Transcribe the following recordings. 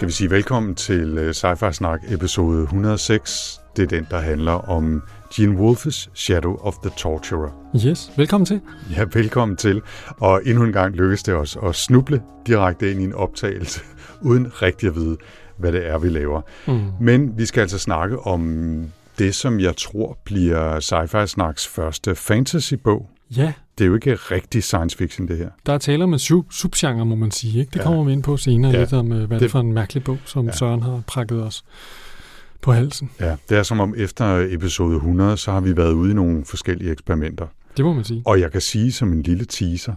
Skal vi sige velkommen til uh, Sci-Fi Snak episode 106. Det er den, der handler om Gene Wolfes Shadow of the Torturer. Yes, velkommen til. Ja, velkommen til. Og endnu en gang lykkes det os at snuble direkte ind i en optagelse, uden rigtig at vide, hvad det er, vi laver. Mm. Men vi skal altså snakke om det, som jeg tror bliver Sci-Fi Snaks første fantasy-bog. Ja, Det er jo ikke rigtig science fiction, det her. der er tale om en sub- subgenre, må man sige. Ikke? Det Ja. kommer vi ind på senere Ja. lidt om, øh, hvad det er for en mærkelig bog, som Ja. Søren har prakket os på halsen. Ja, det er som om efter episode 100, så har vi været ude i nogle forskellige eksperimenter. Det må man sige. Og jeg kan sige som en lille teaser,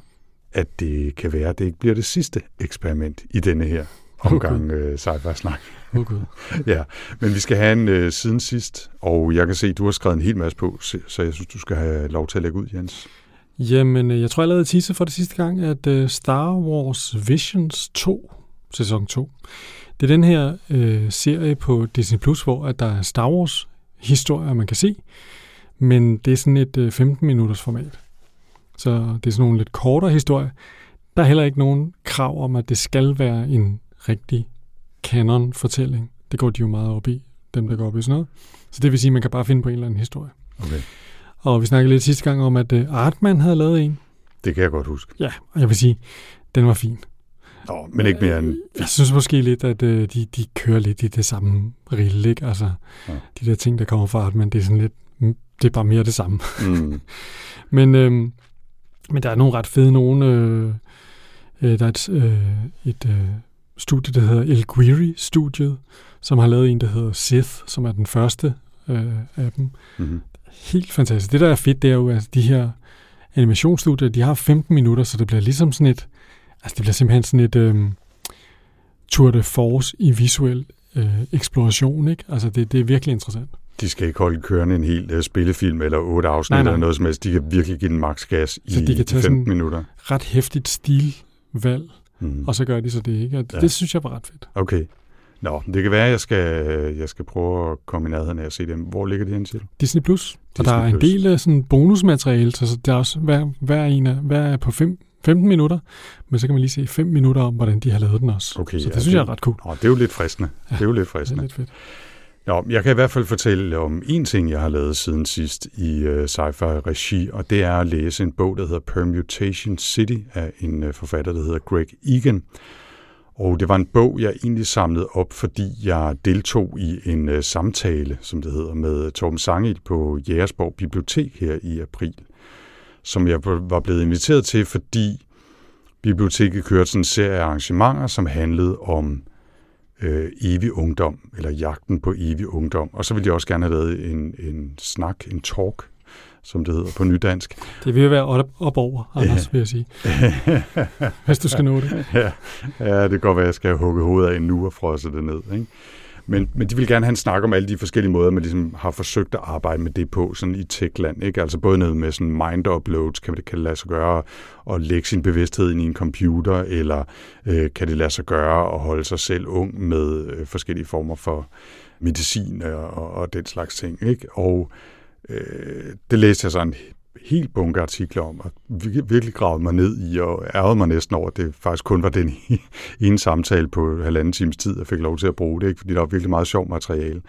at det kan være, at det ikke bliver det sidste eksperiment i denne her omgang øh, sci-fi snak. Åh oh, gud. Ja, men vi skal have en øh, siden sidst, og jeg kan se, at du har skrevet en hel masse på, så jeg synes, du skal have lov til at lægge ud, Jens. Jamen, øh, jeg tror, jeg lavede tisse for det sidste gang, at øh, Star Wars Visions 2, sæson 2, det er den her øh, serie på Disney+, Plus, hvor at der er Star Wars historier, man kan se, men det er sådan et øh, 15-minutters format. Så det er sådan nogle lidt kortere historier. Der er heller ikke nogen krav om, at det skal være en rigtig canon-fortælling. Det går de jo meget op i, dem der går op i sådan noget. Så det vil sige, at man kan bare finde på en eller anden historie. Okay. Og vi snakkede lidt sidste gang om, at øh, Artman havde lavet en, Det kan jeg godt huske. Ja, og jeg vil sige, den var fin. Nå, men ikke mere end... Jeg synes måske lidt, at øh, de, de kører lidt i det samme rille, ikke? Altså, Ja. de der ting, der kommer fra men det er sådan lidt, mm, det er bare mere det samme. Mm, Men, øh, men der er nogle ret fede nogle, øh, øh, der er et, øh, et øh, studie, der hedder El Guiri-studiet, som har lavet en, der hedder Sith, som er den første øh, af dem. mm, Helt fantastisk. Det, der er fedt, det er jo, at de her animationsstudier, de har 15 minutter, så det bliver ligesom sådan et, altså det bliver simpelthen sådan et øhm, tour de force i visuel øh, eksploration, ikke? Altså det, det er virkelig interessant. de skal ikke holde kørende en hel uh, spillefilm eller otte afsnit Nej, nej. eller noget som helst. De kan virkelig give den maks gas i Så de kan tage 15 sådan- minutter. Ret hæftigt stilvalg, Mm. og så gør de så det, ikke? Og Ja. ja. det synes jeg var ret fedt. Okay. Nå, det kan være, at jeg skal, jeg skal prøve at komme i nærheden af at se dem. Hvor ligger det hen til? Disney Plus. Og Disney der er en del af sådan bonusmateriale, så der er også hver, hver en af, hver er på fem, 15 minutter, men så kan man lige se 5 minutter om, hvordan de har lavet den også. Okay, så det ja, synes det- jeg er ret cool. Nå, det er jo lidt fristende. Ja, det er jo lidt Det er fristende. lidt fedt. Nå, jeg kan i hvert fald fortælle om en ting, jeg har lavet siden sidst i uh, sci-fi regi, og det er at læse en bog, der hedder Permutation City af en uh, forfatter, der hedder Greg Egan. Og det var en bog, jeg egentlig samlede op, fordi jeg deltog i en uh, samtale, som det hedder, med Torben Sangel på Jægersborg Bibliotek her i april, som jeg var blevet inviteret til, fordi biblioteket kørte sådan en serie af arrangementer, som handlede om øh, evig ungdom, eller jagten på evig ungdom. Og så ville jeg også gerne have lavet en, en snak, en talk, som det hedder på nydansk. Det vil være op, op over, Anders, vil jeg sige. Hvis du skal nå det. ja, ja, det kan godt være, at jeg skal hugge hovedet af nu og frosse det ned. Ikke? Men, men de vil gerne have en snak om alle de forskellige måder, man ligesom har forsøgt at arbejde med det på sådan i techland. Ikke? Altså både noget med sådan mind uploads, kan det, kan det lade sig gøre at lægge sin bevidsthed ind i en computer, eller øh, kan det lade sig gøre at holde sig selv ung med øh, forskellige former for medicin og, og, og den slags ting. Ikke? Og øh, det læste jeg så en helt bunke artikler om, og virkelig gravede mig ned i, og ærgede mig næsten over, at det faktisk kun var den ene samtale på halvanden times tid, jeg fik lov til at bruge det, ikke? fordi der var virkelig meget sjov materiale.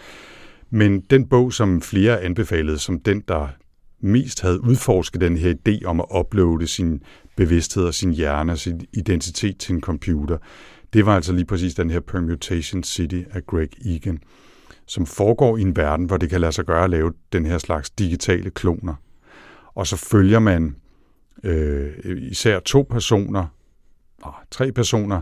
Men den bog, som flere anbefalede, som den, der mest havde udforsket den her idé om at uploade sin bevidsthed og sin hjerne og sin identitet til en computer, det var altså lige præcis den her Permutation City af Greg Egan, som foregår i en verden, hvor det kan lade sig gøre at lave den her slags digitale kloner. Og så følger man øh, især to personer, nej, tre personer,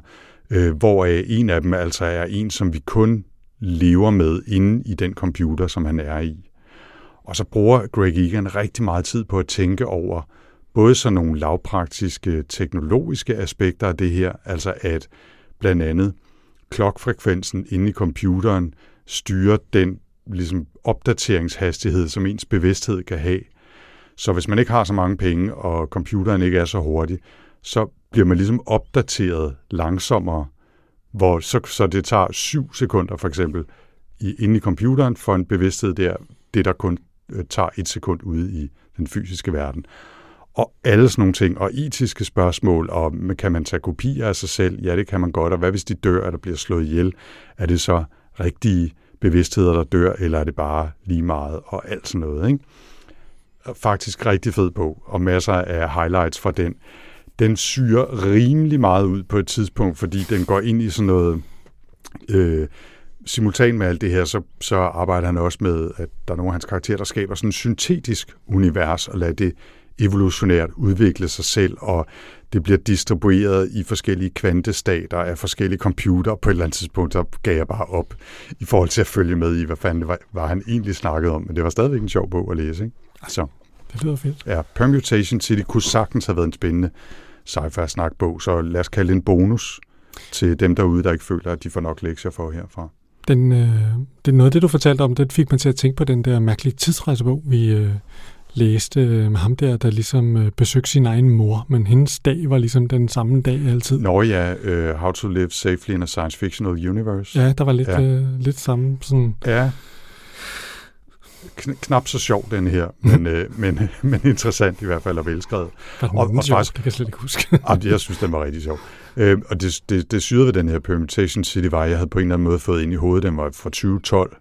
øh, hvor en af dem altså er en, som vi kun lever med inde i den computer, som han er i. Og så bruger Greg Egan rigtig meget tid på at tænke over både sådan nogle lavpraktiske teknologiske aspekter af det her, altså at blandt andet klokfrekvensen inde i computeren styre den ligesom opdateringshastighed, som ens bevidsthed kan have. Så hvis man ikke har så mange penge, og computeren ikke er så hurtig, så bliver man ligesom opdateret langsommere, hvor så, så det tager syv sekunder for eksempel i, inde i computeren for en bevidsthed der, det der kun øh, tager et sekund ude i den fysiske verden. Og alle sådan nogle ting, og etiske spørgsmål, og kan man tage kopier af sig selv? Ja, det kan man godt, og hvad hvis de dør, eller bliver slået ihjel? Er det så rigtige bevidstheder, der dør, eller er det bare lige meget, og alt sådan noget, ikke? Faktisk rigtig fed bog, og masser af highlights fra den. Den syrer rimelig meget ud på et tidspunkt, fordi den går ind i sådan noget... Øh, simultan med alt det her, så, så arbejder han også med, at der er nogle af hans karakterer, der skaber sådan en syntetisk univers, og lader det evolutionært udvikle sig selv, og det bliver distribueret i forskellige kvantestater af forskellige computer. På et eller andet tidspunkt, så gav jeg bare op i forhold til at følge med i, hvad fanden var, var han egentlig snakkede om. Men det var stadigvæk en sjov bog at læse. Ikke? Så, det lyder fedt. Ja, Permutation City kunne sagtens have været en spændende sci-fi snakbog, så lad os kalde det en bonus til dem derude, der ikke føler, at de får nok lektier for herfra. Den, øh, det er noget af det, du fortalte om, det fik man til at tænke på den der mærkelige tidsrejsebog, vi øh, læste øh, med ham der, der ligesom øh, besøgte sin egen mor, men hendes dag var ligesom den samme dag altid. Nå ja, uh, How to Live Safely in a Science Fictional Universe. Ja, der var lidt, ja. øh, lidt samme sådan... Ja, knap så sjov, den her, men, øh, men, men interessant i hvert fald og velskrevet. Var den og, og sjov? Faktisk, det kan jeg slet ikke huske. jeg synes, den var rigtig sjov. Øh, og det, det, det syrede ved den her Permutation City var, jeg havde på en eller anden måde fået ind i hovedet, den var fra 2012,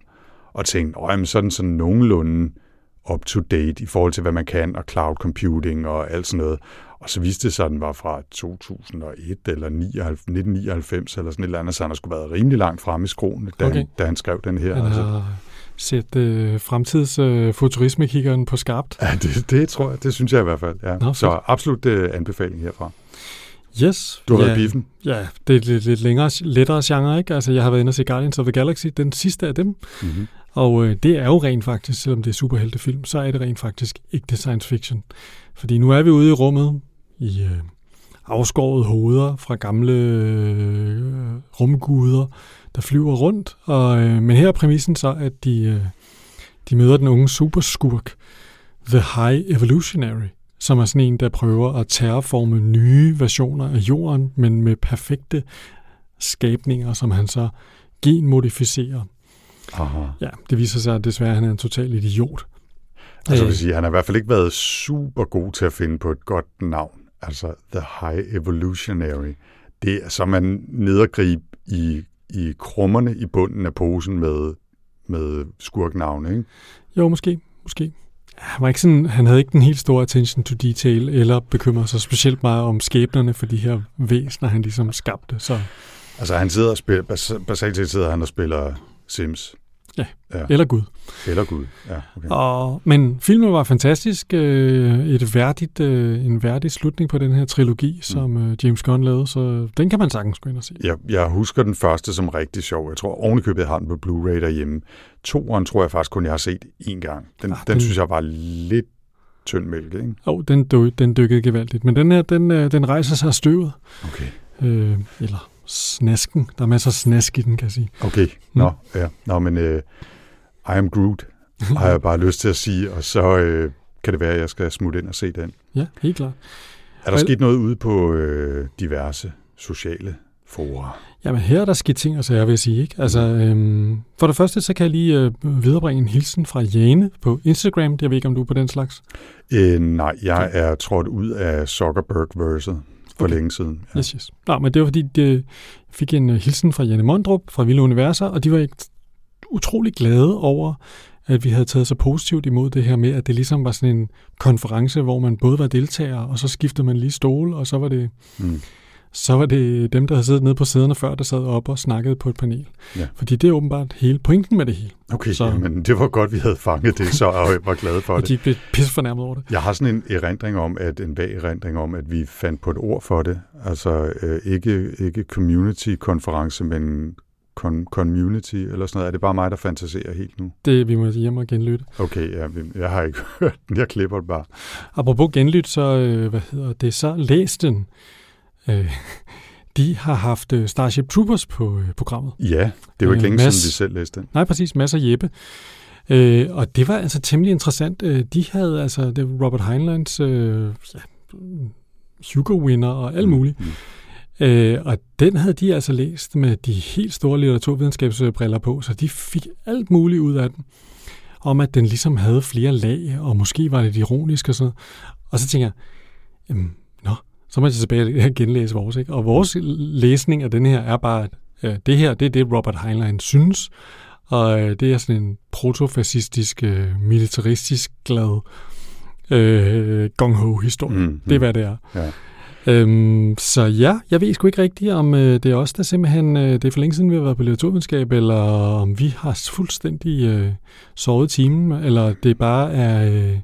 og tænkte, åh, men sådan sådan nogenlunde up to date i forhold til, hvad man kan, og cloud computing og alt sådan noget. Og så viste det sig, at den var fra 2001 eller 1999 eller sådan et eller andet, så han har skulle været rimelig langt fremme i skroen, da, okay. han, da han skrev den her. Han altså. har set øh, fremtidsfuturisme-kiggeren øh, på skarpt. Ja, det, det tror jeg, det synes jeg i hvert fald. Ja. Nå, så absolut øh, anbefaling herfra. Yes. Du har ja, været biffen. Ja, det er lidt, lidt længere, lettere genre, ikke? Altså, jeg har været inde og se Guardians of the Galaxy, den sidste af dem. Mm-hmm. Og øh, det er jo rent faktisk, selvom det er superheltefilm, så er det rent faktisk ikke det science fiction. Fordi nu er vi ude i rummet, i øh, afskåret hoveder fra gamle øh, rumguder, der flyver rundt. Og, øh, men her er præmissen så, at de, øh, de møder den unge superskurk, The High Evolutionary, som er sådan en, der prøver at terraforme nye versioner af jorden, men med perfekte skabninger, som han så genmodificerer. Aha. Ja, det viser sig at desværre, at han er en total idiot. Altså, vil sige, han har i hvert fald ikke været super god til at finde på et godt navn. Altså, The High Evolutionary. Det er som man nedergrib i, i krummerne i bunden af posen med, med skurknavne, ikke? Jo, måske. Måske. Han, var ikke sådan, han havde ikke den helt store attention to detail, eller bekymrede sig specielt meget om skæbnerne for de her væsener, han ligesom skabte. Så. Altså han sidder og spiller, basalt set sidder han og spiller Sims. Ja, ja. eller Gud. Eller Gud, ja. Okay. Og, men filmen var fantastisk. Øh, et værdigt, øh, en værdig slutning på den her trilogi, mm. som øh, James Gunn lavede, så den kan man sagtens gå ind og se. Jeg, jeg husker den første som rigtig sjov. Jeg tror ovenikøbet, har den på Blu-ray derhjemme. Toeren tror jeg faktisk kun, jeg har set én gang. Den, ja, den, den synes jeg var lidt tynd mælk, ikke? Jo, oh, den, den dykkede gevaldigt. Men den her, den, den rejser sig af støvet. Okay. Øh, eller snasken. Der er masser af snask i den, kan jeg sige. Okay, mm. nå, ja. Nå, men uh, I am Groot, har jeg bare lyst til at sige, og så uh, kan det være, at jeg skal smutte ind og se den. Ja, helt klart. Er der sket noget ude på uh, diverse sociale fora? Jamen her er der sket ting og sager, vil jeg sige. Ikke? Altså, øhm, for det første, så kan jeg lige øh, viderebringe en hilsen fra Jane på Instagram. Jeg ved ikke, om du er på den slags. Øh, nej, jeg er trådt ud af Zuckerberg-verset for længe siden. Ja. Yes, yes. Nå, men det var fordi, jeg fik en uh, hilsen fra Janne Mondrup fra Vilde Universer, og de var utrolig glade over, at vi havde taget så positivt imod det her med, at det ligesom var sådan en konference, hvor man både var deltager, og så skiftede man lige stole, og så var det... Mm så var det dem, der havde siddet nede på sæderne før, der sad op og snakkede på et panel. Ja. Fordi det er åbenbart hele pointen med det hele. Okay, så, men det var godt, vi havde fanget det, så jeg var glad for det. De blev pissefornærmet over det. Jeg har sådan en erindring om, at en vag erindring om, at vi fandt på et ord for det. Altså øh, ikke, ikke community-konference, men con- community eller sådan noget. Er det bare mig, der fantaserer helt nu? Det vi må hjem og genlytte. Okay, ja, jeg har ikke hørt den. Jeg klipper det bare. Apropos genlyt, så, øh, hvad hedder det, så læs den øh, de har haft øh, Starship Troopers på øh, programmet. Ja, det er jo ikke Øh, længe Mads- siden, vi selv læste den. Nej, præcis. Masser af Jeppe. Øh, og det var altså temmelig interessant. Øh, de havde altså det var Robert Heinleins øh, ja, Hugo-winner og alt muligt. Mm. Øh, og den havde de altså læst med de helt store litteraturvidenskabsbriller på, så de fik alt muligt ud af den. Om at den ligesom havde flere lag, og måske var det ironisk og sådan. Og så tænker jeg, jamen, så må jeg tilbage og genlæse vores. Ikke? Og vores læsning af den her er bare, at øh, det her, det er det, Robert Heinlein synes. Og øh, det er sådan en protofascistisk, øh, militaristisk glad øh, gong-ho-historie. Mm, Det er, hvad det er. Ja. Øhm, så ja, jeg ved sgu ikke rigtigt, om øh, det er os, der simpelthen, øh, det er for længe siden, vi har været på litteraturvidenskab, eller om vi har fuldstændig øh, sovet timen, eller det bare er, øh,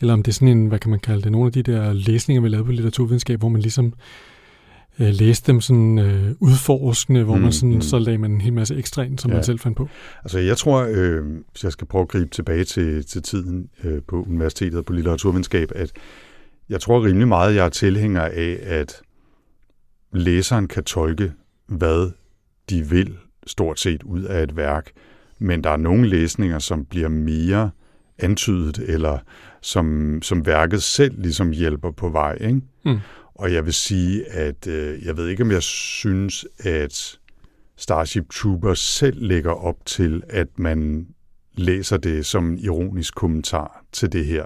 eller om det er sådan en, hvad kan man kalde det, nogle af de der læsninger, vi lavede på litteraturvidenskab, hvor man ligesom øh, læste dem sådan øh, udforskende, hvor Mm, man sådan, mm. så lagde man en hel masse ekstra ind, som Ja. man selv fandt på. Altså jeg tror, øh, hvis jeg skal prøve at gribe tilbage til, til tiden øh, på universitetet på litteraturvidenskab, at jeg tror rimelig meget, jeg er tilhænger af, at læseren kan tolke, hvad de vil stort set ud af et værk, men der er nogle læsninger, som bliver mere antydet, eller som, som værket selv ligesom hjælper på vej. Ikke? Mm. Og jeg vil sige, at øh, jeg ved ikke, om jeg synes, at Starship Troopers selv lægger op til, at man læser det som en ironisk kommentar til det her.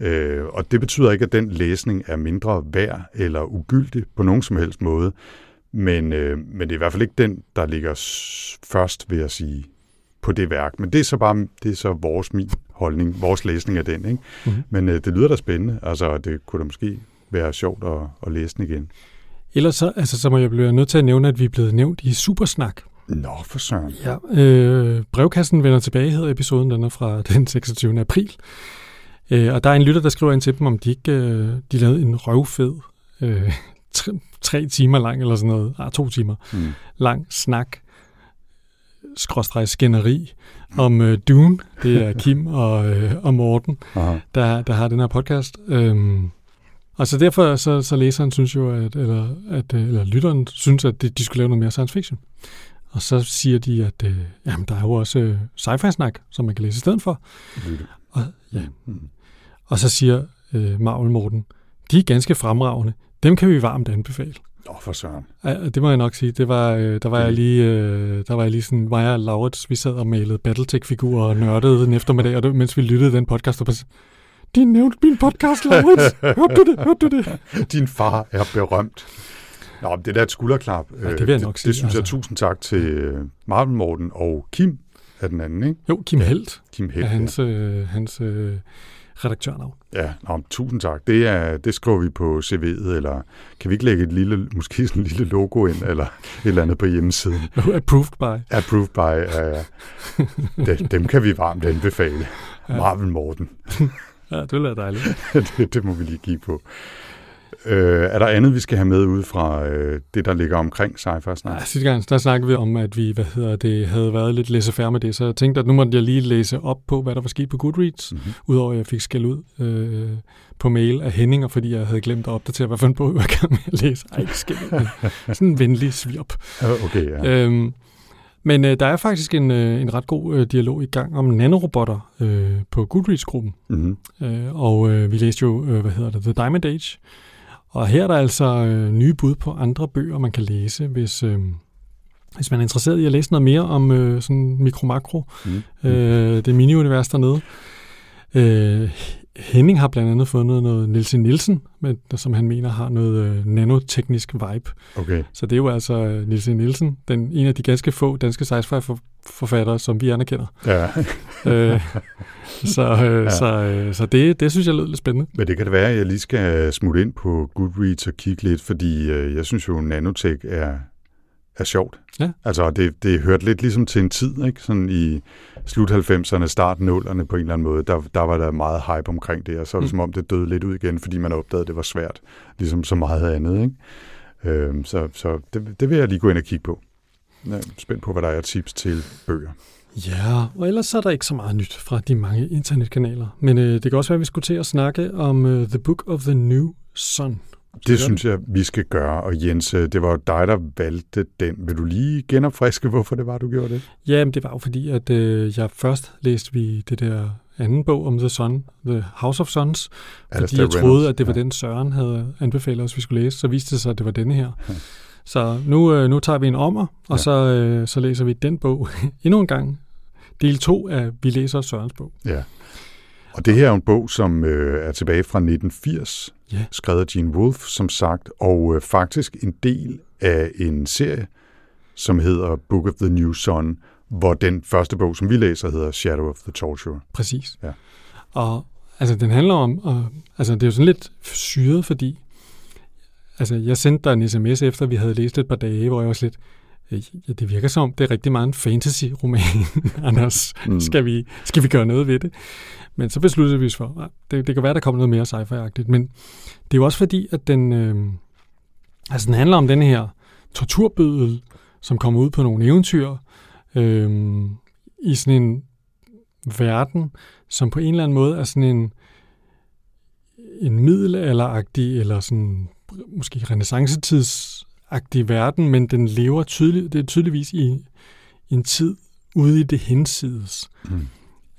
Øh, og det betyder ikke, at den læsning er mindre værd eller ugyldig på nogen som helst måde. Men, øh, men det er i hvert fald ikke den, der ligger først, vil jeg sige, på det værk. Men det er så bare det er så vores min holdning, vores læsning af den. Ikke? Mhm. Men øh, det lyder da spændende. Altså, det kunne da måske være sjovt at, at læse den igen. Ellers så, altså, så må jeg blive nødt til at nævne, at vi er blevet nævnt i Supersnak. Nå, for søren. Ja, øh, brevkassen vender tilbage, hedder episoden, den er fra den 26. april. Øh, og der er en lytter, der skriver ind til dem, om de ikke øh, de lavede en røvfed, øh, tre, tre timer lang, eller sådan noget, ah, to timer Mm. lang snak, skråstreg skænderi om øh, Dune. Det er Kim og, øh, og Morten, Aha. der, der har den her podcast. Øhm, og så derfor så, så læseren synes jo, at, eller, at, øh, eller lytteren synes, at de, de skulle lave noget mere science fiction. Og så siger de, at øh, jamen, der er jo også øh, sci-fi-snak, som man kan læse i stedet for. Lytte. Og, ja. Mm. og så siger øh, Marvel Morten, de er ganske fremragende. Dem kan vi varmt anbefale. Nå, for søren. Ja, det må jeg nok sige. Det var, øh, der var jeg lige, øh, der var jeg lige sådan, mig og Laurits, vi sad og malede Battletech-figurer og nørdede den eftermiddag, og det, mens vi lyttede den podcast, og bare, de nævnte min podcast, Laurits. Hørte du det? Hørte du det? Din far er berømt. Nå, men det der er et skulderklap. Ja, det vil jeg nok det, sige, Det synes jeg altså. tusind tak til øh, Marvel Morten og Kim er den anden, ikke? Jo, Kim Helt Kim Helt. hans, øh, hans øh, redaktørnavn. Ja, nå, tusind tak. Det, er, det skriver vi på CV'et, eller kan vi ikke lægge et lille, måske sådan en lille logo ind, eller et eller andet på hjemmesiden? Approved by. Approved by, uh, dem, dem kan vi varmt anbefale. Ja. Marvel Morten. Ja, det ville være dejligt. det, det må vi lige give på. Øh, er der andet, vi skal have med ud fra øh, det, der ligger omkring sci-fi snak? Ja, sidste gang, der snakkede vi om, at vi hvad hedder det, havde været lidt læse med det, så jeg tænkte, at nu måtte jeg lige læse op på, hvad der var sket på Goodreads, Mm-hmm. udover at jeg fik skæld ud øh, på mail af Henninger, fordi jeg havde glemt at opdatere, hvad for en bog jeg var gang med at læse. Ej, skæld sådan en venlig svirp. Okay. Ja. Øhm, men øh, der er faktisk en, øh, en ret god øh, dialog i gang om nanorobotter øh, på Goodreads-gruppen. Mm-hmm. Øh, og øh, vi læste jo, øh, hvad hedder det, The Diamond Age. Og her er der altså øh, nye bud på andre bøger, man kan læse, hvis, øh, hvis man er interesseret i at læse noget mere om øh, sådan mikro-makro, Mm. øh, det mini-univers dernede. Øh, Henning har blandt andet fundet noget Nielsen Nielsen, men, som han mener har noget øh, nanoteknisk vibe. Okay. Så det er jo altså øh, Nielsen Nielsen, den en af de ganske få danske sci-fi forfattere, som vi anerkender. Ja. øh, så øh, Ja. så, øh, så det, det synes jeg lød lidt spændende. Men det kan det være, at jeg lige skal smutte ind på Goodreads og kigge lidt, fordi øh, jeg synes jo, nanotech er, er sjovt. Ja. Altså, det, det hørte lidt ligesom til en tid, ikke? Sådan i slut 90'erne, start 0'erne på en eller anden måde. Der, der var der meget hype omkring det, og så er det Mm. som om, det døde lidt ud igen, fordi man opdagede, at det var svært. Ligesom så meget andet, ikke? Øhm, så så det, det vil jeg lige gå ind og kigge på. Jeg er spændt på, hvad der er tips til bøger. Ja, og ellers er der ikke så meget nyt fra de mange internetkanaler. Men øh, det kan også være, at vi skulle til at snakke om øh, The Book of the New Sun. Det synes jeg, vi skal gøre. Og Jens, øh, det var jo dig, der valgte den. Vil du lige genopfriske, hvorfor det var, du gjorde det? Ja, men det var jo fordi, at øh, jeg først læste vi det der anden bog om The Sun, The House of Sons, fordi Alastair jeg troede, Reynolds, at det var ja. den Søren havde anbefalet os, vi skulle læse. Så viste det sig, at det var denne her. Så nu, øh, nu tager vi en ommer, og Ja. så, øh, så læser vi den bog endnu en gang. Del 2 af Vi læser Sørens bog. Ja. Og det her er en bog, som øh, er tilbage fra 1980, Ja. skrevet af Gene Wolfe, som sagt, og øh, faktisk en del af en serie, som hedder Book of the New Sun, hvor den første bog, som vi læser, hedder Shadow of the Torture. Præcis. Ja. Og altså, den handler om, og, altså det er jo sådan lidt syret, fordi altså, jeg sendte dig en sms efter, vi havde læst et par dage, hvor jeg var sådan lidt, ja, det virker som om, det er rigtig meget en fantasy-roman, Anders. Mm. Skal, vi, skal vi gøre noget ved det? Men så besluttede vi os for, at det, det kan være, der kommer noget mere sci-fi-agtigt, men det er jo også fordi, at den, øh, altså, den handler om den her torturbødel, som kommer ud på nogle eventyr, øh, i sådan en verden, som på en eller anden måde er sådan en, en middelalderagtig, eller sådan måske renaissancetidsagtig verden, men den lever tydeligt, det er tydeligvis i, i en tid ude i det hensides, Mm.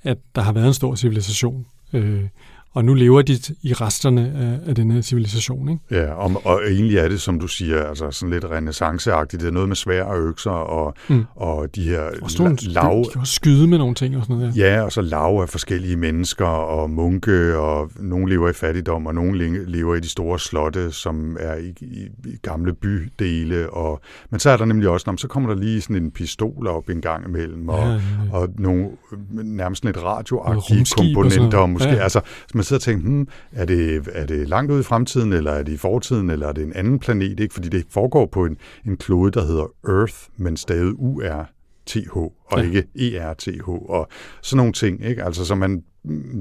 at der har været en stor civilisation. Øh, og nu lever de i resterne af, af den her civilisation. Ikke? Ja, og, og egentlig er det, som du siger, altså sådan lidt renaissanceagtigt. Det er noget med svær og økser og, Mm. og de her Og sådan la- lav, de kan også skyde med nogle ting og sådan noget. Ja. Ja, og så lav af forskellige mennesker og munke, og nogle lever i fattigdom, og nogle le- lever i de store slotte, som er i, i, i gamle bydele. Og, men så er der nemlig også, når, så kommer der lige sådan en pistol op en gang imellem, og, Ja, ja. og nogle øh, nærmest lidt radioagtige og komponenter, noget. og måske, Ja. ja. altså, så man sidder og tænker, hmm, er det, er det langt ude i fremtiden, eller er det i fortiden, eller er det en anden planet, ikke? Fordi det foregår på en, en klode, der hedder Earth, men stadig U-R-T-H, og Ja. ja. ikke E-R-T-H, og sådan nogle ting, ikke? Altså, så man,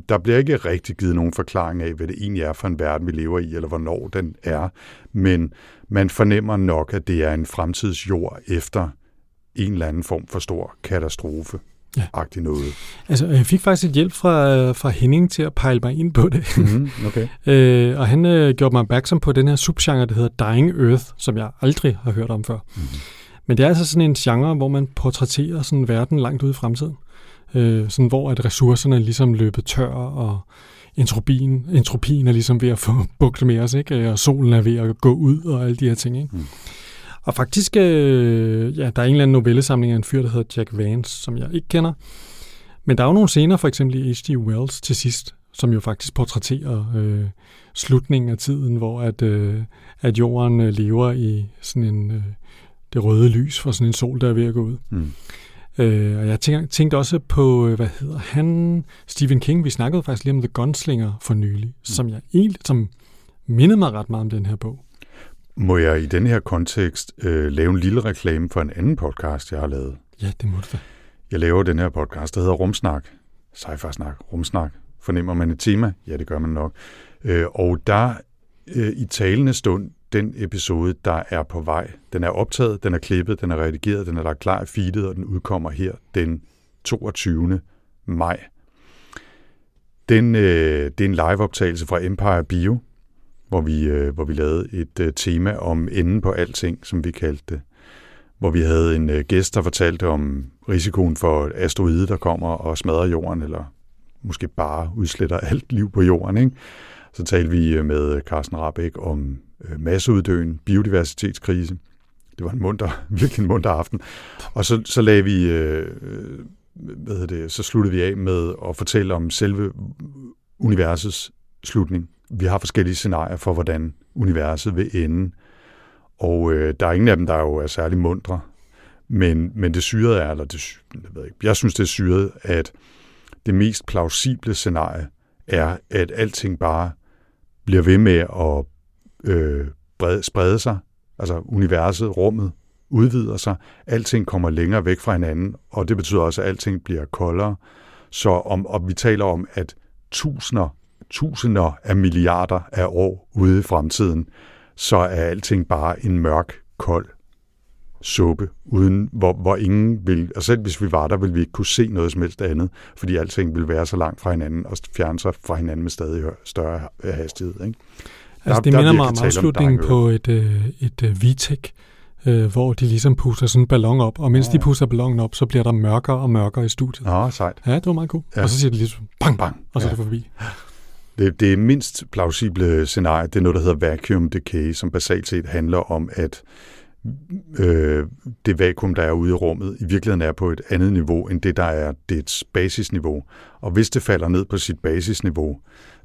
der bliver ikke rigtig givet nogen forklaring af, hvad det egentlig er for en verden, vi lever i, eller hvornår den er, men man fornemmer nok, at det er en fremtidsjord efter en eller anden form for stor katastrofe. Ja. Noget. Altså, jeg fik faktisk et hjælp fra, fra Henning til at pejle mig ind på det. Mm, okay. Øh, og han øh, gjorde mig opmærksom på den her subgenre, der hedder Dying Earth, som jeg aldrig har hørt om før. Mm. Men det er altså sådan en genre, hvor man portrætterer sådan verden langt ude i fremtiden. Øh, sådan hvor at ressourcerne er ligesom løbet tør, og entropien, entropien er ligesom ved at få bugt med os, ikke? og solen er ved at gå ud, og alle de her ting. Ikke? Mm. Og faktisk, øh, ja, der er en eller anden novellesamling af en fyr, der hedder Jack Vance, som jeg ikke kender. Men der er jo nogle scener, for eksempel i H.G. Wells til sidst, som jo faktisk portrætterer øh, slutningen af tiden, hvor at, øh, at jorden øh, lever i sådan en, øh, det røde lys fra sådan en sol, der er ved at gå ud. Mm. Øh, og jeg tænkte, tænkte også på, øh, hvad hedder han, Stephen King. Vi snakkede faktisk lige om The Gunslinger for nylig, mm. som jeg egentlig, som mindede mig ret meget om den her bog. Må jeg i den her kontekst øh, lave en lille reklame for en anden podcast, jeg har lavet? Ja, det må du da. Jeg laver den her podcast, der hedder Rumsnak. Sci-fi-snak, rumsnak. Fornemmer man et tema? Ja, det gør man nok. Øh, og der øh, i talende stund, den episode, der er på vej, den er optaget, den er klippet, den er redigeret, den er lagt klar i feedet, og den udkommer her den 22. maj. Den, øh, det er en liveoptagelse fra Empire Bio, hvor vi, øh, hvor vi lavede et øh, tema om enden på alting, som vi kaldte det. Hvor vi havde en øh, gæst, der fortalte om risikoen for asteroide, der kommer og smadrer jorden, eller måske bare udsletter alt liv på jorden. Ikke? Så talte vi øh, med øh, Carsten Rabeck om øh, masseuddøen, biodiversitetskrise. Det var en munter, virkelig en munter aften. Og så, så lagde vi, øh, øh hvad det, så sluttede vi af med at fortælle om selve universets slutning. Vi har forskellige scenarier for, hvordan universet vil ende. Og øh, der er ingen af dem, der jo er særlig mundre. Men, men det syrede er, eller det, jeg, ved ikke, jeg synes, det er syret, at det mest plausible scenarie er, at alting bare bliver ved med at øh, brede, sprede sig. Altså universet, rummet udvider sig. Alting kommer længere væk fra hinanden, og det betyder også, at alting bliver koldere. Så om, og vi taler om, at tusinder, tusinder af milliarder af år ude i fremtiden, så er alting bare en mørk, kold suppe, uden, hvor, hvor ingen vil, og selv hvis vi var der, ville vi ikke kunne se noget som helst andet, fordi alting vil være så langt fra hinanden og fjerne sig fra hinanden med stadig større hastighed. Ikke? Altså, det minder mig om afslutningen på et, øh, et øh, VTEC, øh, hvor de ligesom puster sådan en ballon op, og mens ja. de puster ballonen op, så bliver der mørkere og mørkere i studiet. Nå, sejt. Ja, det var meget cool. Ja. Og så siger det ligesom bang, bang, og så ja. er det forbi. Det, det mindst plausible scenarie, det er noget, der hedder vacuum decay, som basalt set handler om, at øh, det vakuum, der er ude i rummet, i virkeligheden er på et andet niveau, end det, der er dets basisniveau. Og hvis det falder ned på sit basisniveau,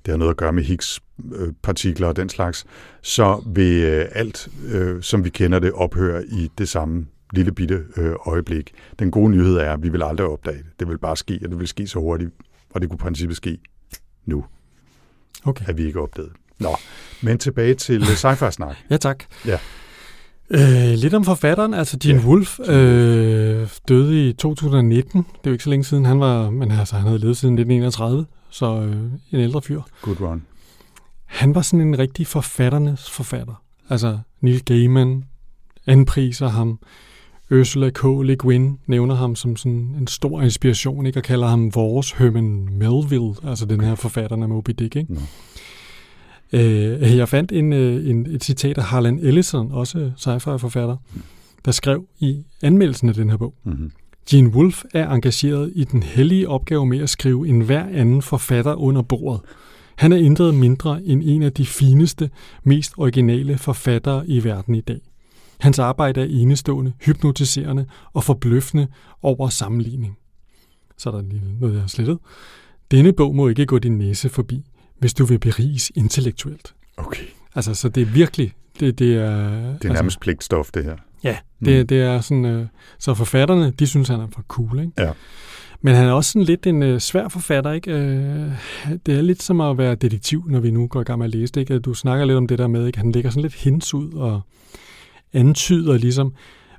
det har noget at gøre med Higgs-partikler øh, og den slags, så vil øh, alt, øh, som vi kender det, ophøre i det samme lille bitte øh, øjeblik. Den gode nyhed er, at vi vil aldrig opdage det. Det vil bare ske, og det vil ske så hurtigt, og det kunne i princippet ske nu, okay. at vi ikke opdagede Nå, men tilbage til sci-fi-snak. ja, tak. Ja. Øh, lidt om forfatteren, altså Gene ja, Wolfe øh, døde i 2019. Det er jo ikke så længe siden, han var, men altså, han havde levet siden 1931, så øh, en ældre fyr. Good run. Han var sådan en rigtig forfatternes forfatter. Altså Neil Gaiman anpriser ham. Ursula K. Le Guin nævner ham som sådan en stor inspiration, ikke? og kalder ham vores Herman Melville, altså den her forfatter af Moby Dick. Ikke? No. Øh, jeg fandt en, øh, en, et citat af Harlan Ellison, også sci-fi-forfatter, der skrev i anmeldelsen af den her bog. Mm-hmm. Gene Wolfe er engageret i den hellige opgave med at skrive en hver anden forfatter under bordet. Han er intet mindre end en af de fineste, mest originale forfattere i verden i dag. Hans arbejde er enestående, hypnotiserende og forbløffende over sammenligning. Så er der lige noget, jeg har slettet. Denne bog må ikke gå din næse forbi hvis du vil beriges intellektuelt. Okay. Altså, så det er virkelig, det, det er... Det er altså, nærmest pligtstof, det her. Ja, det, mm. det er sådan, øh, så forfatterne, de synes, han er for cool, ikke? Ja. Men han er også sådan lidt en øh, svær forfatter, ikke? Øh, det er lidt som at være detektiv, når vi nu går i gang med at læse det, ikke? Du snakker lidt om det der med, ikke? Han lægger sådan lidt hints ud og antyder ligesom,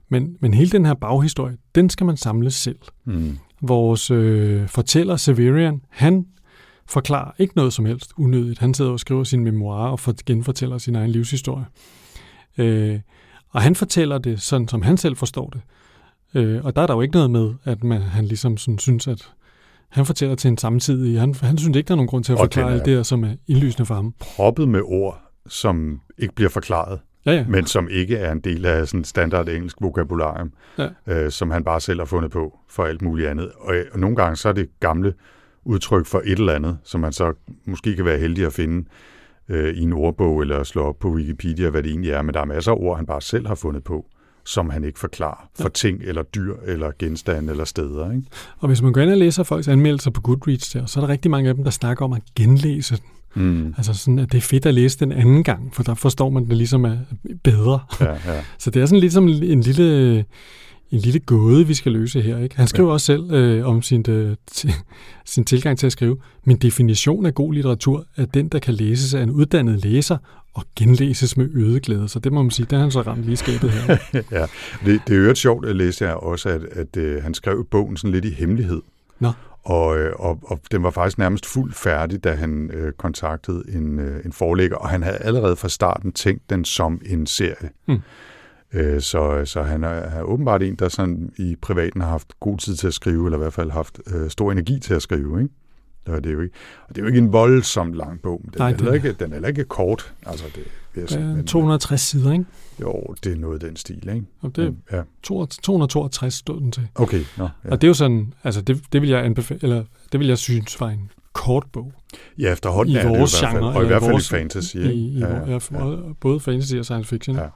men, men hele den her baghistorie, den skal man samle selv. Mm. Vores øh, fortæller Severian, han forklarer ikke noget som helst unødigt. Han sidder og skriver sin memoir og genfortæller sin egen livshistorie. Øh, og han fortæller det sådan, som han selv forstår det. Øh, og der er der jo ikke noget med, at man, han ligesom sådan synes, at han fortæller til en samtidig. Han, han synes ikke, der er nogen grund til at forklare alt det, som er indlysende for ham. Proppet med ord, som ikke bliver forklaret. Ja, ja. men som ikke er en del af sådan standard engelsk vokabularium, ja. øh, som han bare selv har fundet på for alt muligt andet. Og, og nogle gange så er det gamle udtryk for et eller andet, som man så måske kan være heldig at finde øh, i en ordbog eller slå op på Wikipedia, hvad det egentlig er. Men der er masser af ord, han bare selv har fundet på, som han ikke forklarer for ja. ting eller dyr eller genstande eller steder. Ikke? Og hvis man går ind og læser folks anmeldelser på Goodreads der, så er der rigtig mange af dem, der snakker om at genlæse den. Mm. Altså sådan, at det er fedt at læse den anden gang, for der forstår man det ligesom er bedre. Ja, ja. Så det er sådan ligesom en lille en lille gåde, vi skal løse her. Ikke? Han skriver ja. også selv øh, om sin, øh, sin tilgang til at skrive, min definition af god litteratur er den, der kan læses af en uddannet læser og genlæses med øget glæde. Så det må man sige, der har han så ramt lige skabet her. ja, det, det er jo sjovt at læse her også, at, at øh, han skrev bogen sådan lidt i hemmelighed. Nå. Og, øh, og, og den var faktisk nærmest fuldt færdig, da han øh, kontaktede en, øh, en forlægger, og han havde allerede fra starten tænkt den som en serie. Mm. Øh, så, så han er, er åbenbart en, der sådan i privaten har haft god tid til at skrive, eller i hvert fald haft øh, stor energi til at skrive. Ikke? Og det er jo ikke, og det er jo ikke en voldsomt lang bog, men den, Nej, er, det... ikke, den er heller ikke kort. Altså, det, det er, men, 260 sider, ikke? Jo, det er noget af den stil, ikke? Og det, ja. 262 stod den til. Okay, nå, ja. Og det er jo sådan, altså det, det vil jeg anbefale, eller det vil jeg synes var en kort bog. Ja, efterhånden I er vores det i hvert fald, genre, og i hvert fald vores, i fantasy. Ikke? I, i, ja, ja, ja. Både fantasy og science fiction. Ja.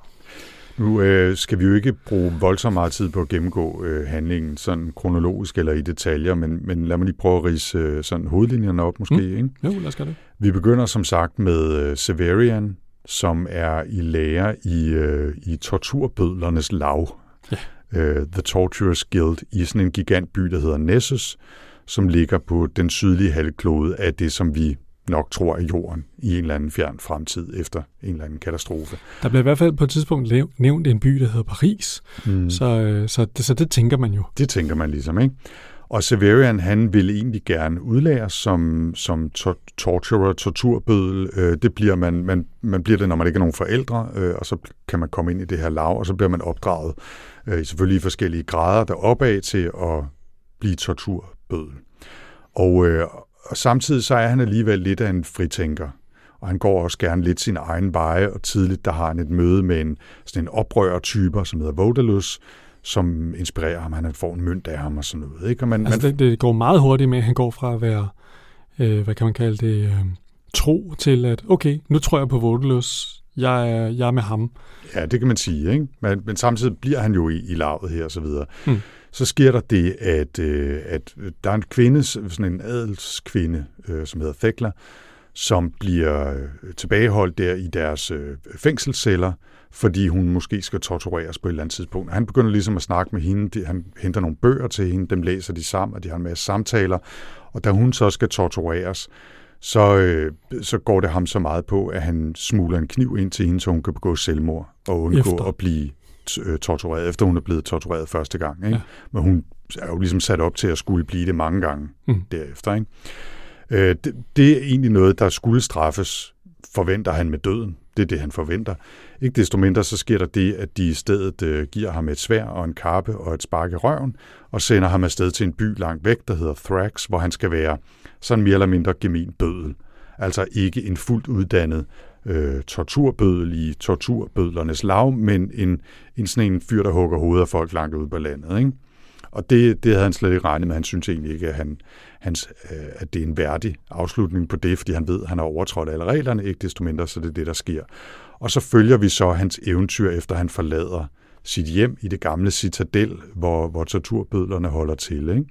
Nu øh, skal vi jo ikke bruge voldsomt meget tid på at gennemgå øh, handlingen sådan kronologisk eller i detaljer, men, men lad mig lige prøve at rise øh, sådan hovedlinjerne op måske. Mm. Ikke? Jo, lad os gøre det. Vi begynder som sagt med øh, Severian, som er i lære i, øh, i torturbødlernes lav. Ja. Øh, The Torturers Guild i sådan en gigantby, der hedder Nessus, som ligger på den sydlige halvklode af det, som vi nok tror er jorden i en eller anden fjern fremtid efter en eller anden katastrofe. Der bliver i hvert fald på et tidspunkt nævnt en by, der hedder Paris, mm. så, øh, så, det, så det tænker man jo. Det tænker man ligesom, ikke? Og Severian, han ville egentlig gerne udlære som, som tor- torturer, torturbødel. Øh, det bliver man, man, man bliver det, når man ikke er nogen forældre, øh, og så kan man komme ind i det her lav, og så bliver man opdraget øh, selvfølgelig i forskellige grader deropad til at blive torturbødel. Og, øh, og samtidig så er han alligevel lidt af en fritænker. og han går også gerne lidt sin egen veje, og tidligt der har han et møde med en, sådan en oprører-typer, som hedder Vodalus, som inspirerer ham. Han får en mønt af ham og sådan noget. Ikke? Og man, altså, man, det, det går meget hurtigt med, at han går fra at være, øh, hvad kan man kalde det, øh, tro til at, okay, nu tror jeg på Vodalus, jeg er, jeg er med ham. Ja, det kan man sige, ikke? Men, men samtidig bliver han jo i, i lavet her og så videre. Hmm. Så sker der det, at, øh, at der er en kvinde, sådan en adelskvinde, øh, som hedder Thekla, som bliver øh, tilbageholdt der i deres øh, fængselsceller, fordi hun måske skal tortureres på et eller andet tidspunkt. Han begynder ligesom at snakke med hende, han henter nogle bøger til hende, dem læser de sammen, og de har en masse samtaler, og da hun så skal tortureres, så, øh, så går det ham så meget på, at han smugler en kniv ind til hende, så hun kan begå selvmord og undgå efter. at blive øh, tortureret, efter hun er blevet tortureret første gang. Ikke? Ja. Men hun er jo ligesom sat op til at skulle blive det mange gange mm. derefter. Ikke? Øh, det, det er egentlig noget, der skulle straffes, forventer han med døden. Det er det, han forventer. Ikke desto mindre, så sker der det, at de i stedet øh, giver ham et svær og en kappe og et spark i røven, og sender ham afsted til en by langt væk, der hedder Thrax, hvor han skal være sådan mere eller mindre gemin bødel. Altså ikke en fuldt uddannet øh, torturbødel i torturbødlernes lav, men en, en sådan en fyr, der hugger hovedet af folk langt ude på landet. Ikke? Og det, det havde han slet ikke regnet med. Han synes egentlig ikke, at, han, hans, øh, at det er en værdig afslutning på det, fordi han ved, at han har overtrådt alle reglerne, ikke desto mindre, så det er det, der sker. Og så følger vi så hans eventyr, efter han forlader sit hjem i det gamle citadel, hvor, hvor torturbødlerne holder til. Ikke?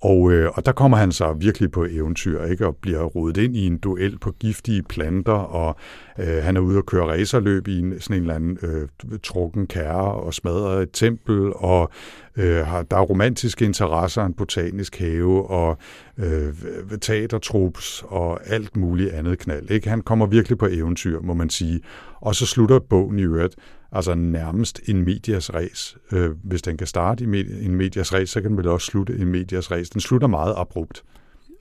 Og, øh, og der kommer han så virkelig på eventyr, ikke? og bliver rodet ind i en duel på giftige planter, og øh, han er ude og køre racerløb i en, sådan en eller anden øh, trukken kære og smadrer et tempel, og øh, har, der er romantiske interesser, en botanisk have, og øh, teatertrups, og alt muligt andet knald. Ikke? Han kommer virkelig på eventyr, må man sige. Og så slutter bogen i øvrigt altså nærmest en medias race. Øh, hvis den kan starte i en medias race, så kan den vel også slutte en medias race. Den slutter meget abrupt.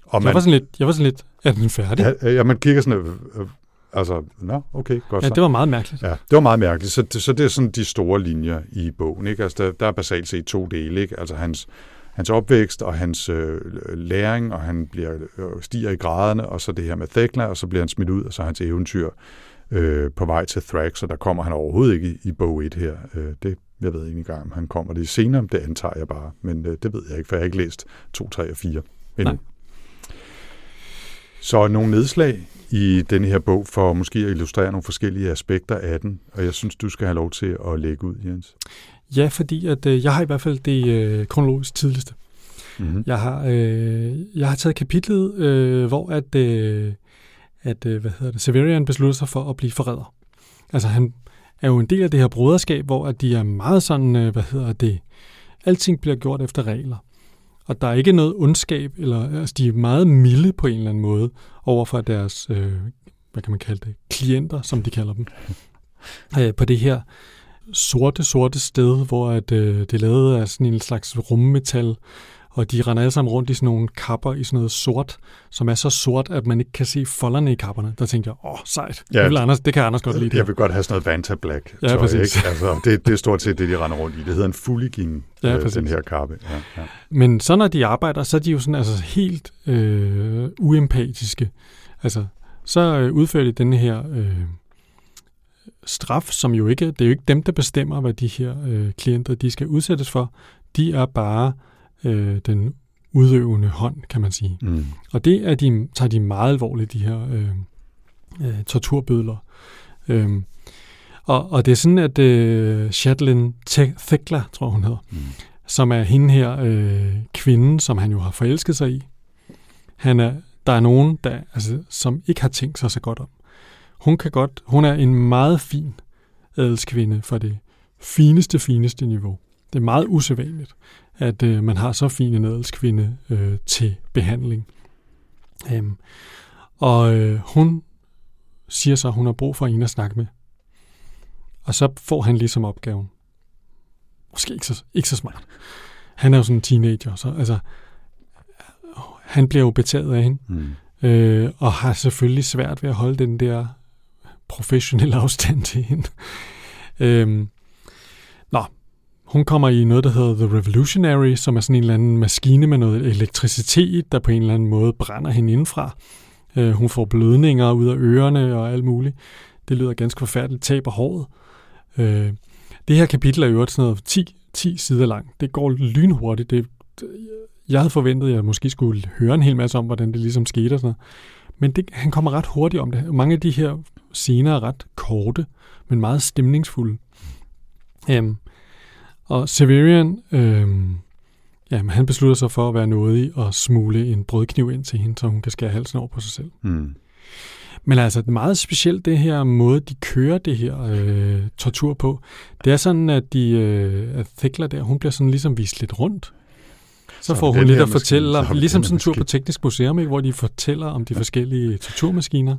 Og man, jeg, var sådan lidt, jeg var sådan lidt, er den færdig? Ja, ja man kigger sådan, øh, øh, altså, nå, okay, godt Ja, det var meget mærkeligt. Ja, det var meget mærkeligt. Så, så det er sådan de store linjer i bogen. Ikke? Altså, der, der er basalt set to dele. Ikke? Altså hans, hans opvækst og hans øh, læring, og han bliver, øh, stiger i graderne, og så det her med Thekla, og så bliver han smidt ud, og så hans eventyr øh, på vej til Thrax, og der kommer han overhovedet ikke i, i bog 1 her. Øh, det, jeg ved ikke engang, om han kommer det senere, det antager jeg bare, men øh, det ved jeg ikke, for jeg har ikke læst 2, 3 og 4 endnu. Nej. Så nogle nedslag i denne her bog for måske at illustrere nogle forskellige aspekter af den, og jeg synes, du skal have lov til at lægge ud, Jens. Ja, fordi at, øh, jeg har i hvert fald det øh, kronologisk tidligste. Mm-hmm. Jeg, har, øh, jeg har taget kapitlet, øh, hvor at øh, at øh, hvad hedder det, Severian beslutter sig for at blive forræder. Altså han er jo en del af det her broderskab, hvor at de er meget sådan, øh, hvad hedder det, alting bliver gjort efter regler. Og der er ikke noget ondskab, eller altså de er meget milde på en eller anden måde over for deres, øh, hvad kan man kalde det, klienter, som de kalder dem. Øh, på det her sorte, sorte sted, hvor at, øh, det er lavet af sådan en slags rummetal, og de render alle sammen rundt i sådan nogle kapper i sådan noget sort, som er så sort, at man ikke kan se folderne i kapperne. Der tænkte jeg, åh, oh, sejt. Ja, det, vil Anders, det kan Anders godt lide. Det. Jeg vil godt have sådan noget Vanta Black ja, tøj, præcis. ikke? Altså, det, det er stort set det, de render rundt i. Det hedder en fulligin, ja, øh, den her kappe. Ja, ja. Men så når de arbejder, så er de jo sådan altså helt øh, uempatiske. Altså, så øh, udfører de den her øh, straf, som jo ikke, det er jo ikke dem, der bestemmer, hvad de her øh, klienter, de skal udsættes for. De er bare øh, den udøvende hånd, kan man sige. Mm. Og det er de, tager de meget alvorligt, de her øh, øh, torturbødler. Øh, og, og det er sådan, at øh, Shadlin Thekla, tror hun hedder, mm. som er hende her øh, kvinden, som han jo har forelsket sig i. Han er, der er nogen, der, altså, som ikke har tænkt sig så godt om. Hun kan godt, hun er en meget fin adelskvinde for det fineste, fineste niveau. Det er meget usædvanligt at øh, man har så fin en adelskvinde øh, til behandling. Øhm, og øh, hun siger så, at hun har brug for en at snakke med. Og så får han ligesom opgaven. Måske ikke så, ikke så smart. Han er jo sådan en teenager, så altså, han bliver jo betaget af hende, mm. øh, og har selvfølgelig svært ved at holde den der professionelle afstand til hende. øhm, hun kommer i noget, der hedder The Revolutionary, som er sådan en eller anden maskine med noget elektricitet, der på en eller anden måde brænder hende indenfra. Øh, hun får blødninger ud af ørerne og alt muligt. Det lyder ganske forfærdeligt. Taber håret. Øh, det her kapitel er jo også sådan noget 10, 10 sider lang. Det går lynhurtigt. Det, jeg havde forventet, at jeg måske skulle høre en hel masse om, hvordan det ligesom skete og sådan noget. Men det, han kommer ret hurtigt om det. Mange af de her scener er ret korte, men meget stemningsfulde. Øhm, og Severian, øhm, jamen, han beslutter sig for at være nådig og smule en brødkniv ind til hende, så hun kan skære halsen over på sig selv. Mm. Men altså, meget specielt det her måde, de kører det her øh, tortur på. Det er sådan, at de, øh, at Thekla der, hun bliver sådan ligesom vist lidt rundt. Så, så får hun lidt at fortælle, maskine, ligesom sådan en tur på Teknisk Museum, ikke, hvor de fortæller om de forskellige torturmaskiner.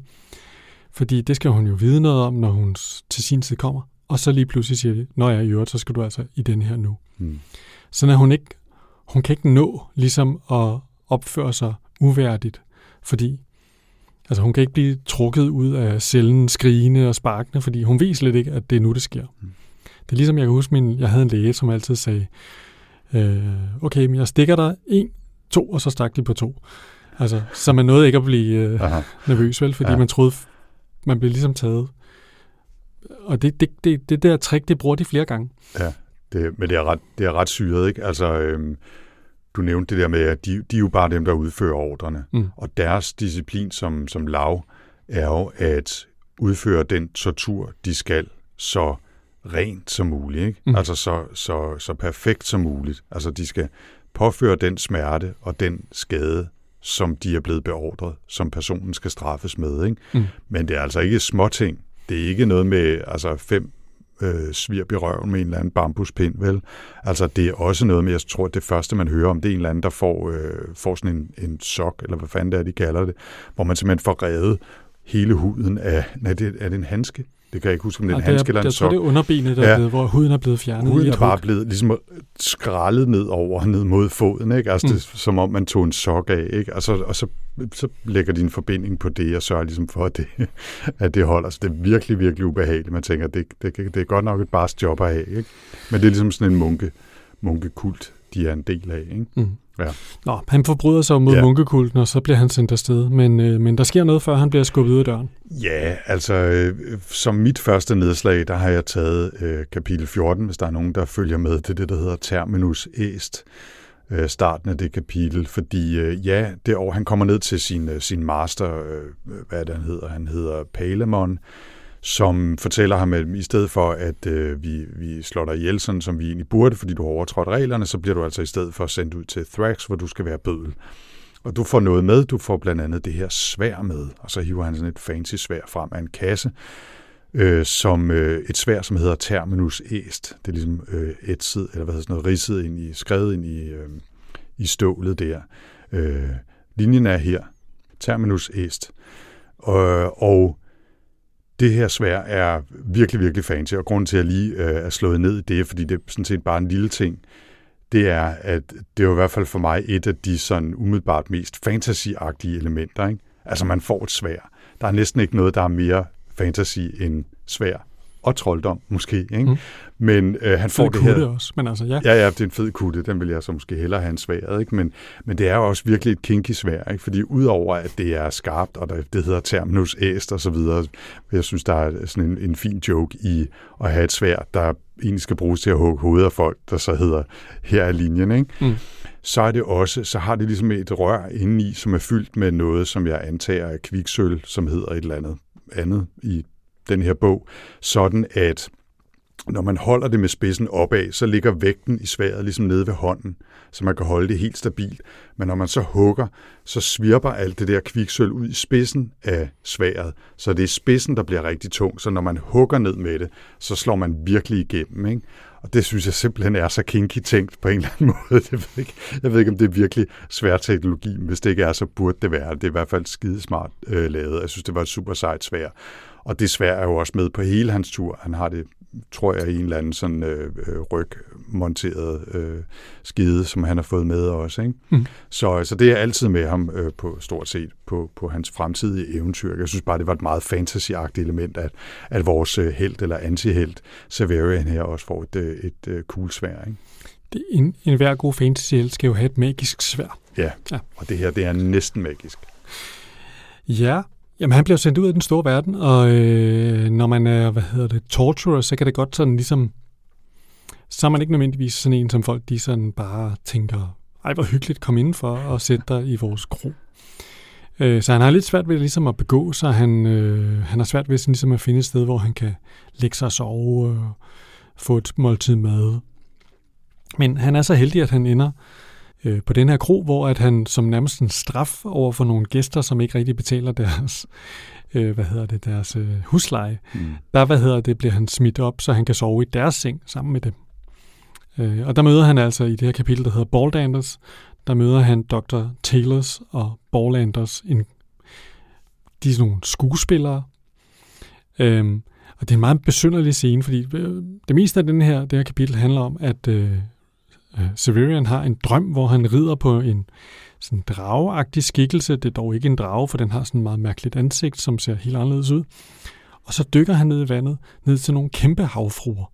Fordi det skal hun jo vide noget om, når hun til sin tid kommer. Og så lige pludselig siger de, når jeg er i øvrigt, så skal du altså i den her nu. Mm. Så når hun ikke, hun kan ikke nå ligesom at opføre sig uværdigt, fordi altså hun kan ikke blive trukket ud af cellen skrigende og sparkende, fordi hun ved slet ikke, at det er nu, det sker. Mm. Det er ligesom, jeg kan huske, min, jeg havde en læge, som altid sagde, øh, okay, men jeg stikker dig en, to, og så stak de på to. Altså, så man nåede ikke at blive øh, nervøs, vel? Fordi ja. man troede, man blev ligesom taget og det, det, det, det der trick, det bruger de flere gange. Ja, det, men det er ret, det er ret syret, ikke? Altså, øhm, du nævnte det der med, at de, de er jo bare dem, der udfører ordrene. Mm. Og deres disciplin som, som lav er jo at udføre den tortur, de skal, så rent som muligt. Ikke? Mm. Altså så, så, så perfekt som muligt. Altså de skal påføre den smerte og den skade, som de er blevet beordret, som personen skal straffes med. Ikke? Mm. Men det er altså ikke småting. Det er ikke noget med altså fem øh, svirp i røven med en eller anden bambuspind, vel? Altså, det er også noget med, jeg tror, at det første, man hører om, det er en eller anden, der får, øh, får sådan en, en sok, eller hvad fanden det er, de kalder det, hvor man simpelthen får revet hele huden af, nej, det, er det en handske? Det kan jeg ikke huske, om det er en handske eller en sok. Jeg tror, det er underbenet, der ja. blevet, hvor huden er blevet fjernet. Huden er bare blevet ligesom skrællet ned over, ned mod foden, ikke? Altså, mm. det, som om man tog en sok af, ikke? Altså, og så, så lægger de en forbinding på det, og sørger ligesom for, at det, at det holder. Så det er virkelig, virkelig ubehageligt. Man tænker, det, det, det er godt nok et bare job at have, ikke? Men det er ligesom sådan en munke, munkekult, de er en del af, ikke? Mm. Ja. Nå, han forbryder sig mod ja. munkekulten, og så bliver han sendt afsted. Men, øh, men der sker noget, før han bliver skubbet ud af døren. Ja, altså øh, som mit første nedslag, der har jeg taget øh, kapitel 14, hvis der er nogen, der følger med. Er det, der hedder Terminus Est, øh, starten af det kapitel. Fordi øh, ja, det år, han kommer ned til sin, øh, sin master, øh, hvad er det, han hedder? Han hedder Palemon, som fortæller ham, at i stedet for, at øh, vi, vi slår dig ihjel, sådan som vi egentlig burde, fordi du har overtrådt reglerne, så bliver du altså i stedet for sendt ud til Thrax, hvor du skal være bødel. Og du får noget med. Du får blandt andet det her svær med, og så hiver han sådan et fancy svær frem af en kasse, øh, som øh, et svær, som hedder Terminus Est. Det er ligesom øh, etset, eller hvad hedder sådan noget, ridset ind i, skrevet ind i, øh, i stålet der. Øh, linjen er her. Terminus Est. Og, og det her svær er virkelig, virkelig fancy, og grunden til, at jeg lige øh, er slået ned i det, fordi det er sådan set bare en lille ting, det er, at det er jo i hvert fald for mig et af de sådan umiddelbart mest fantasyagtige elementer. Ikke? Altså man får et svær. Der er næsten ikke noget, der er mere fantasy end svær og trolddom, måske. Ikke? Mm. Men øh, han får det her... også, men altså, ja. Ja, ja, det er en fed kutte, den vil jeg så måske hellere have en svær, ikke? Men, men det er jo også virkelig et kinky svær, ikke? Fordi udover at det er skarpt, og der, det hedder terminus æst og så videre, jeg synes, der er sådan en, en fin joke i at have et svær, der egentlig skal bruges til at hugge hovedet af folk, der så hedder, her er linjen, ikke? Mm så er det også, så har det ligesom et rør indeni, som er fyldt med noget, som jeg antager er kviksøl, som hedder et eller andet andet i den her bog, sådan at når man holder det med spidsen opad, så ligger vægten i sværet ligesom nede ved hånden, så man kan holde det helt stabilt. Men når man så hugger, så svirper alt det der kviksøl ud i spidsen af sværet, så det er spidsen, der bliver rigtig tung. Så når man hugger ned med det, så slår man virkelig igennem. Ikke? Og det synes jeg simpelthen er så kinky tænkt på en eller anden måde. Jeg ved ikke, jeg ved ikke om det er virkelig svær teknologi, men hvis det ikke er, så burde det være. Det er i hvert fald skidesmart øh, lavet. Jeg synes, det var et super sejt svær. Og det svær er jo også med på hele hans tur. Han har det, tror jeg, i en eller anden sådan øh, øh, rygmonteret øh, skide, som han har fået med også. Ikke? Mm. Så, så det er altid med ham øh, på stort set på, på hans fremtidige eventyr. Jeg synes bare, det var et meget fantasyagtigt element, at, at vores øh, held eller antihelt Severian her også får et, øh, et, et øh, cool svær. Ikke? Det, en, en hver god fantasy skal jo have et magisk svær. Ja, ja, og det her det er næsten magisk. Ja, jamen han bliver sendt ud af den store verden, og øh, når man er, hvad hedder det, torturer, så kan det godt sådan ligesom, så er man ikke nødvendigvis sådan en, som folk de sådan bare tænker, ej hvor hyggeligt, kom indenfor og sæt dig i vores kro. Øh, så han har lidt svært ved ligesom at begå sig. Han, øh, han har svært ved sådan ligesom at finde et sted, hvor han kan lægge sig og sove og få et måltid mad. Men han er så heldig, at han ender øh, på den her kro, hvor at han som nærmest en straf over for nogle gæster, som ikke rigtig betaler deres, øh, hvad hedder det, deres øh, husleje, mm. der hvad hedder det, bliver han smidt op, så han kan sove i deres seng sammen med dem. Øh, og der møder han altså i det her kapitel, der hedder Ballanders, der møder han Dr. Taylors og Ballanders, en, de er sådan nogle skuespillere. Øhm, og det er en meget besynderlig scene, fordi øh, det meste af den her, det her kapitel handler om, at øh, øh, Severian har en drøm, hvor han rider på en sådan drageagtig skikkelse. Det er dog ikke en drage, for den har sådan et meget mærkeligt ansigt, som ser helt anderledes ud. Og så dykker han ned i vandet, ned til nogle kæmpe havfruer.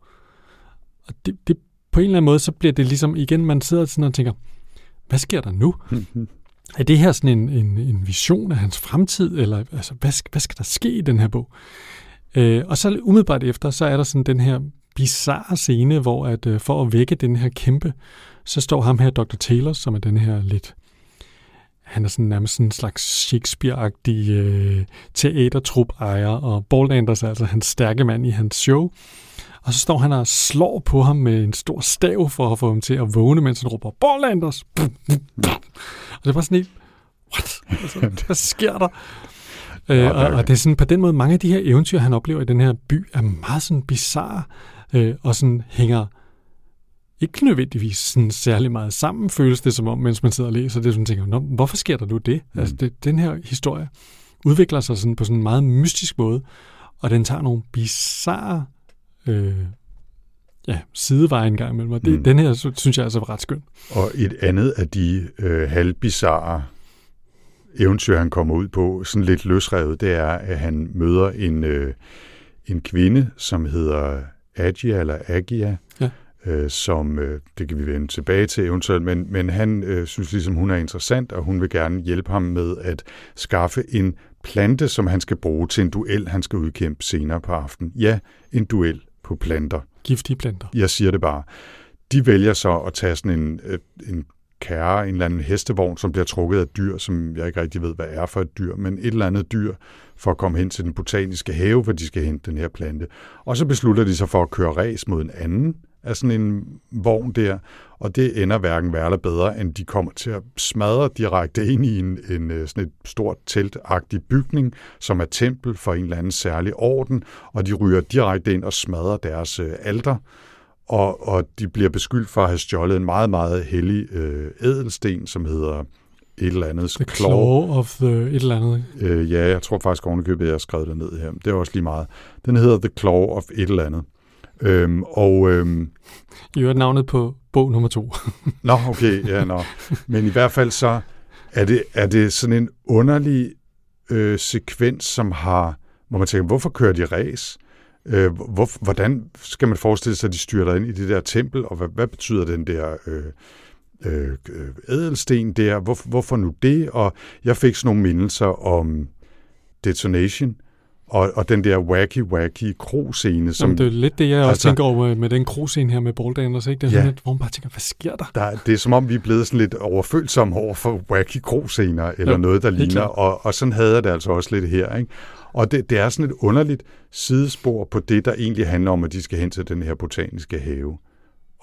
Og det, det, på en eller anden måde, så bliver det ligesom, igen, man sidder sådan og tænker, hvad sker der nu? er det her sådan en, en, en vision af hans fremtid, eller altså, hvad, hvad skal der ske i den her bog? Øh, og så umiddelbart efter, så er der sådan den her bizarre scene, hvor at øh, for at vække den her kæmpe, så står ham her, Dr. Taylor, som er den her lidt, han er sådan nærmest en slags Shakespeare-agtig øh, teatertrup-ejer, og Ballanders er altså hans stærke mand i hans show. Og så står han og slår på ham med en stor stav for at få ham til at vågne, mens han råber, Ballanders! Og det var sådan helt, what? Altså, hvad sker der? Øh, og, og det er sådan, på den måde, mange af de her eventyr, han oplever i den her by, er meget sådan bizarre, øh, og sådan hænger ikke nødvendigvis sådan særlig meget sammen, føles det som om, mens man sidder og læser det, så man tænker, Nå, hvorfor sker der nu det? Mm. Altså, det, den her historie udvikler sig sådan på sådan en meget mystisk måde, og den tager nogle bizarre øh, ja, sideveje en gang imellem. Og det, mm. den her synes jeg altså var ret skøn. Og et andet af de øh, halvbizarre eventyr, han kommer ud på, sådan lidt løsrevet, det er, at han møder en, øh, en kvinde, som hedder Agia, eller Agia, ja. øh, som, øh, det kan vi vende tilbage til eventuelt, men, men han øh, synes ligesom, hun er interessant, og hun vil gerne hjælpe ham med at skaffe en plante, som han skal bruge til en duel, han skal udkæmpe senere på aftenen. Ja, en duel på planter. Giftige planter. Jeg siger det bare. De vælger så at tage sådan en, en kære, en eller anden hestevogn, som bliver trukket af dyr, som jeg ikke rigtig ved, hvad er for et dyr, men et eller andet dyr, for at komme hen til den botaniske have, hvor de skal hente den her plante. Og så beslutter de sig for at køre ræs mod en anden af sådan en vogn der, og det ender hverken værre eller bedre, end de kommer til at smadre direkte ind i en, en øh, sådan et stort teltagtig bygning, som er tempel for en eller anden særlig orden, og de ryger direkte ind og smadrer deres øh, alter, og, og de bliver beskyldt for at have stjålet en meget, meget hellig øh, edelsten, som hedder et eller andet. The claw of the et eller andet. Øh, ja, jeg tror faktisk ovenikøbet, jeg har skrevet det ned her. Det er også lige meget. Den hedder The Claw of et eller andet. Øhm, og, øhm, I øvrigt navnet på bog nummer to. nå, okay, ja, nå. Men i hvert fald så er det, er det sådan en underlig øh, sekvens, som har, hvor man tænker, hvorfor kører de ræs? Øh, hvor, hvordan skal man forestille sig, at de styrter ind i det der tempel, og hvad, hvad betyder den der øh, øh, ædelsten der? Hvor, hvorfor nu det? Og jeg fik sådan nogle mindelser om Detonation, og, og den der wacky-wacky kroscene. Som, Jamen, det er lidt det, jeg altså, også tænker over med den kroscene her med Balldanners, ikke? Det er ja, sådan lidt, hvor man bare tænker, hvad sker der? der? Det er som om, vi er blevet sådan lidt overfølsomme over for wacky kroscener, eller jo, noget, der ligner, og, og sådan havde jeg det altså også lidt her, ikke? Og det, det er sådan et underligt sidespor på det, der egentlig handler om, at de skal hen til den her botaniske have.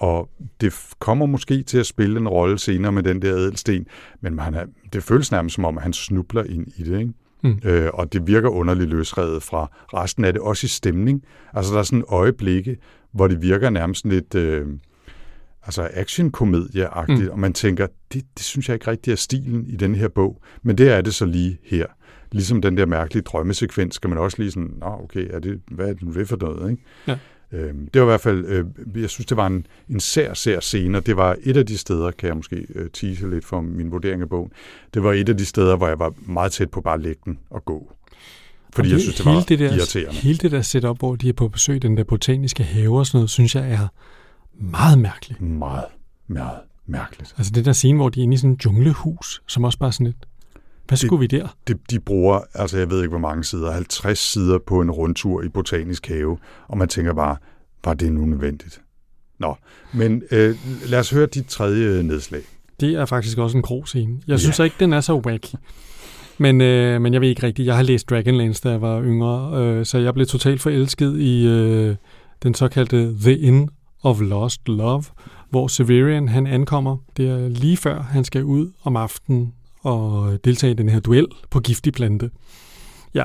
Og det kommer måske til at spille en rolle senere med den der ædelsten, men man er, det føles nærmest som om, at han snubler ind i det. Ikke? Mm. Øh, og det virker underligt løsredet fra resten af det, også i stemning. Altså der er sådan en øjeblikke, hvor det virker nærmest lidt øh, altså action-komedie-agtigt, mm. og man tænker, det, det synes jeg ikke rigtig er stilen i den her bog, men det er det så lige her. Ligesom den der mærkelige drømmesekvens, skal man også lige sådan, nå okay, er det, hvad er det nu det for noget, ikke? Ja. Øhm, det var i hvert fald, øh, jeg synes, det var en, en sær, sær scene, og det var et af de steder, kan jeg måske øh, tease lidt for min vurdering af bogen, det var et af de steder, hvor jeg var meget tæt på bare at lægge den og gå. Fordi det, jeg synes, det var det der, irriterende. Hele det der setup, hvor de er på besøg den der botaniske have og sådan noget, synes jeg er meget mærkeligt. Meget, meget mærkeligt. Altså det der scene, hvor de er inde i sådan et junglehus, som også bare sådan et, Hvad skulle vi der? De, de bruger, altså jeg ved ikke hvor mange sider, 50 sider på en rundtur i Botanisk Have, og man tænker bare, var det nu nødvendigt? Nå, men øh, lad os høre dit tredje nedslag. Det er faktisk også en grov scene. Jeg synes ja. ikke, den er så wacky. Men, øh, men jeg ved ikke rigtigt. Jeg har læst Dragonlance, da jeg var yngre, øh, så jeg blev totalt forelsket i øh, den såkaldte The Inn of Lost Love, hvor Severian han ankommer. Det er lige før han skal ud om aftenen og deltage i den her duel på giftig plante. Ja,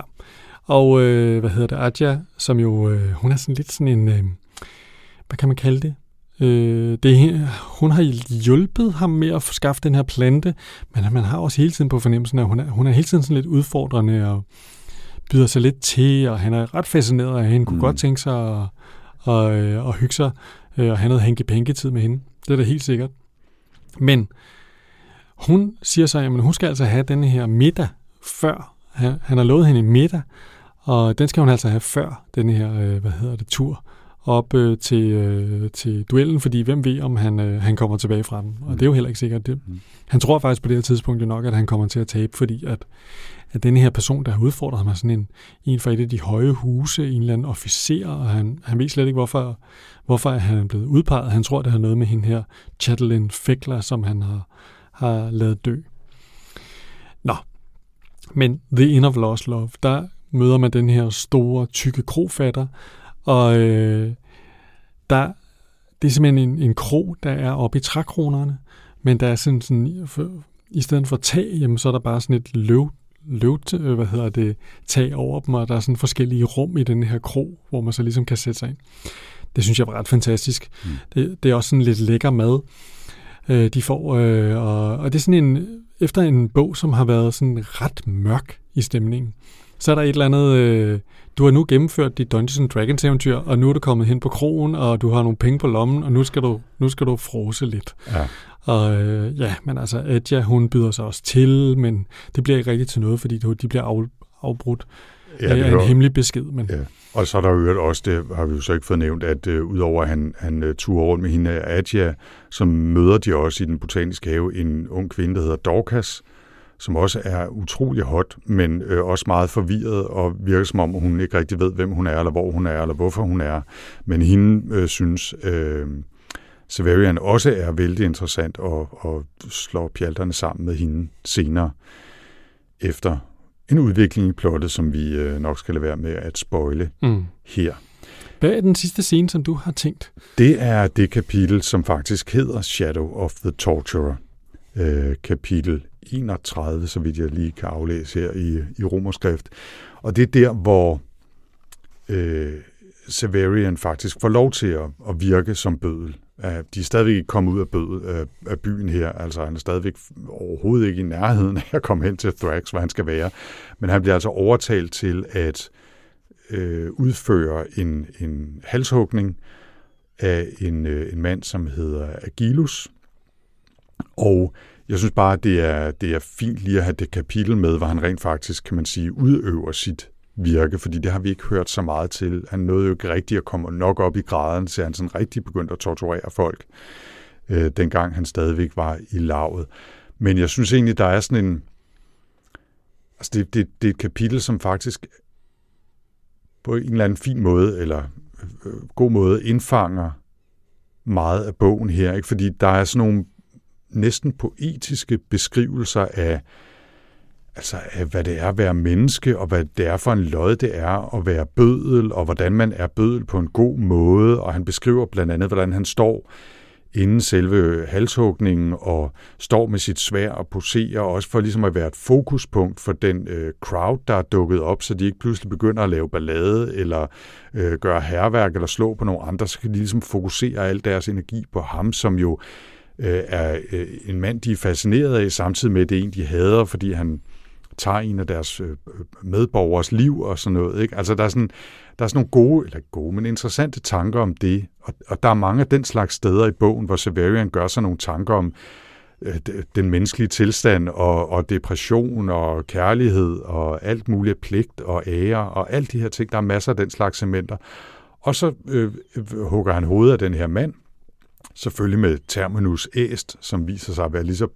og øh, hvad hedder det, Adja, som jo, øh, hun er sådan lidt sådan en, øh, hvad kan man kalde det? Øh, det, hun har hjulpet ham med at skaffe den her plante, men man har også hele tiden på fornemmelsen, at hun er, hun er hele tiden sådan lidt udfordrende og byder sig lidt til, og han er ret fascineret af hende, kunne mm. godt tænke sig at, at, at, at hygge sig øh, og have noget hænke tid med hende. Det er da helt sikkert. Men hun siger så, at hun skal altså have den her middag før. Han har lovet hende en middag, og den skal hun altså have før den her, øh, hvad hedder det, tur op øh, til, øh, til duellen, fordi hvem ved, om han, øh, han kommer tilbage fra den. Og mm. det er jo heller ikke sikkert. Det, mm. Han tror faktisk på det her tidspunkt jo nok, at han kommer til at tabe, fordi at, at den her person, der har udfordret ham, er sådan en, en fra et af de høje huse, en eller anden officer, og han, han ved slet ikke, hvorfor, hvorfor han er blevet udpeget. Han tror, det har noget med hende her, Chatelain Fekla, som han har, har lavet dø. Nå, men The Inn of Lost Love, der møder man den her store, tykke krofatter, og øh, der, det er simpelthen en, en kro, der er oppe i trækronerne, men der er sådan, sådan for, i stedet for tag, jamen, så er der bare sådan et løv, løv øh, hvad hedder det, tag over dem, og der er sådan forskellige rum i den her kro, hvor man så ligesom kan sætte sig ind. Det synes jeg var ret fantastisk. Mm. Det, det er også sådan lidt lækker mad, øh, de får, øh, og, og det er sådan en, efter en bog, som har været sådan ret mørk i stemningen, så er der et eller andet, øh, du har nu gennemført dit Dungeons Dragons eventyr, og nu er du kommet hen på krogen, og du har nogle penge på lommen, og nu skal du, nu skal du frose lidt. Ja. Og øh, ja, men altså, Edja, hun byder sig også til, men det bliver ikke rigtigt til noget, fordi de bliver af, afbrudt ja, det af en hemmelig besked. Men... Ja. Og så er der jo også, det har vi jo så ikke fået nævnt, at uh, udover at han, han uh, turer rundt med hende, Adja, så møder de også i den botaniske have en ung kvinde, der hedder Dorcas, som også er utrolig hot, men øh, også meget forvirret og virker som om, hun ikke rigtig ved, hvem hun er, eller hvor hun er, eller hvorfor hun er. Men hende øh, synes øh, Severian også er vældig interessant og, og slår pjalterne sammen med hende senere efter en udvikling i plottet, som vi øh, nok skal lade være med at spoile mm. her. Hvad er den sidste scene, som du har tænkt? Det er det kapitel, som faktisk hedder Shadow of the Torturer. Øh, kapitel 31, så vidt jeg lige kan aflæse her i, i romerskrift. Og det er der, hvor øh, Severian faktisk får lov til at, at virke som bødel. Øh, de er stadigvæk ikke kommet ud af, bødel, øh, af byen her, altså han er stadigvæk overhovedet ikke i nærheden af at komme hen til Thrax, hvor han skal være. Men han bliver altså overtalt til at øh, udføre en, en halshugning af en, øh, en mand, som hedder Agilus. Og jeg synes bare, det er, det er fint lige at have det kapitel med, hvor han rent faktisk, kan man sige, udøver sit virke, fordi det har vi ikke hørt så meget til. Han nåede jo ikke rigtigt at komme nok op i graden, så han sådan rigtig begyndte at torturere folk, øh, dengang han stadigvæk var i lavet. Men jeg synes egentlig, der er sådan en... Altså det, det, det er et kapitel, som faktisk på en eller anden fin måde, eller øh, øh god måde, indfanger meget af bogen her, ikke? fordi der er sådan nogle næsten poetiske beskrivelser af, altså øh, hvad det er at være menneske, og hvad det er for en lod det er at være bødel, og hvordan man er bødel på en god måde. Og han beskriver blandt andet, hvordan han står inden selve øh, halshugningen og står med sit svær og poserer, også for ligesom at være et fokuspunkt for den øh, crowd, der er dukket op, så de ikke pludselig begynder at lave ballade eller øh, gøre herværk eller slå på nogle andre, så kan de ligesom fokusere al deres energi på ham, som jo øh, er øh, en mand, de er fascineret af, samtidig med, at det er en, de hader, fordi han tager en af deres øh, medborgers liv og sådan noget. Ikke? Altså, der er, sådan, der er sådan nogle gode, eller gode, men interessante tanker om det, og, og der er mange af den slags steder i bogen, hvor Severian gør sig nogle tanker om øh, den menneskelige tilstand, og, og depression, og kærlighed, og alt muligt pligt, og ære, og alt de her ting. Der er masser af den slags cementer. Og så øh, øh, hugger han hovedet af den her mand, selvfølgelig med terminus æst, som viser sig at være lige så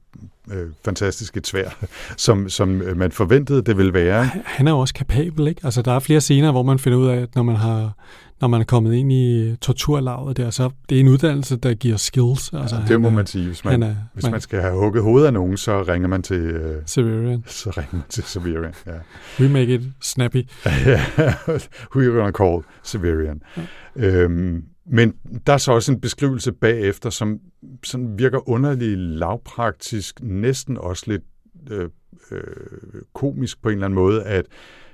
øh, fantastisk et svær, som, som man forventede, det ville være. Han er jo også kapabel, ikke? Altså, der er flere scener, hvor man finder ud af, at når man har når man er kommet ind i torturlaget der, så det er en uddannelse, der giver skills. Altså, ja, det må man sige. Hvis man, er, hvis man, man skal have hugget hovedet af nogen, så ringer man til... Uh, Severian. Så ringer man til Severian, ja. We make it snappy. Who you gonna call Severian? Ja. Øhm, men der er så også en beskrivelse bagefter, som sådan virker underlig lavpraktisk, næsten også lidt øh, øh, komisk på en eller anden måde, at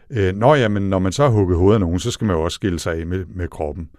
øh, når, jamen, når man så har hugget hovedet af nogen, så skal man jo også skille sig af med, med kroppen.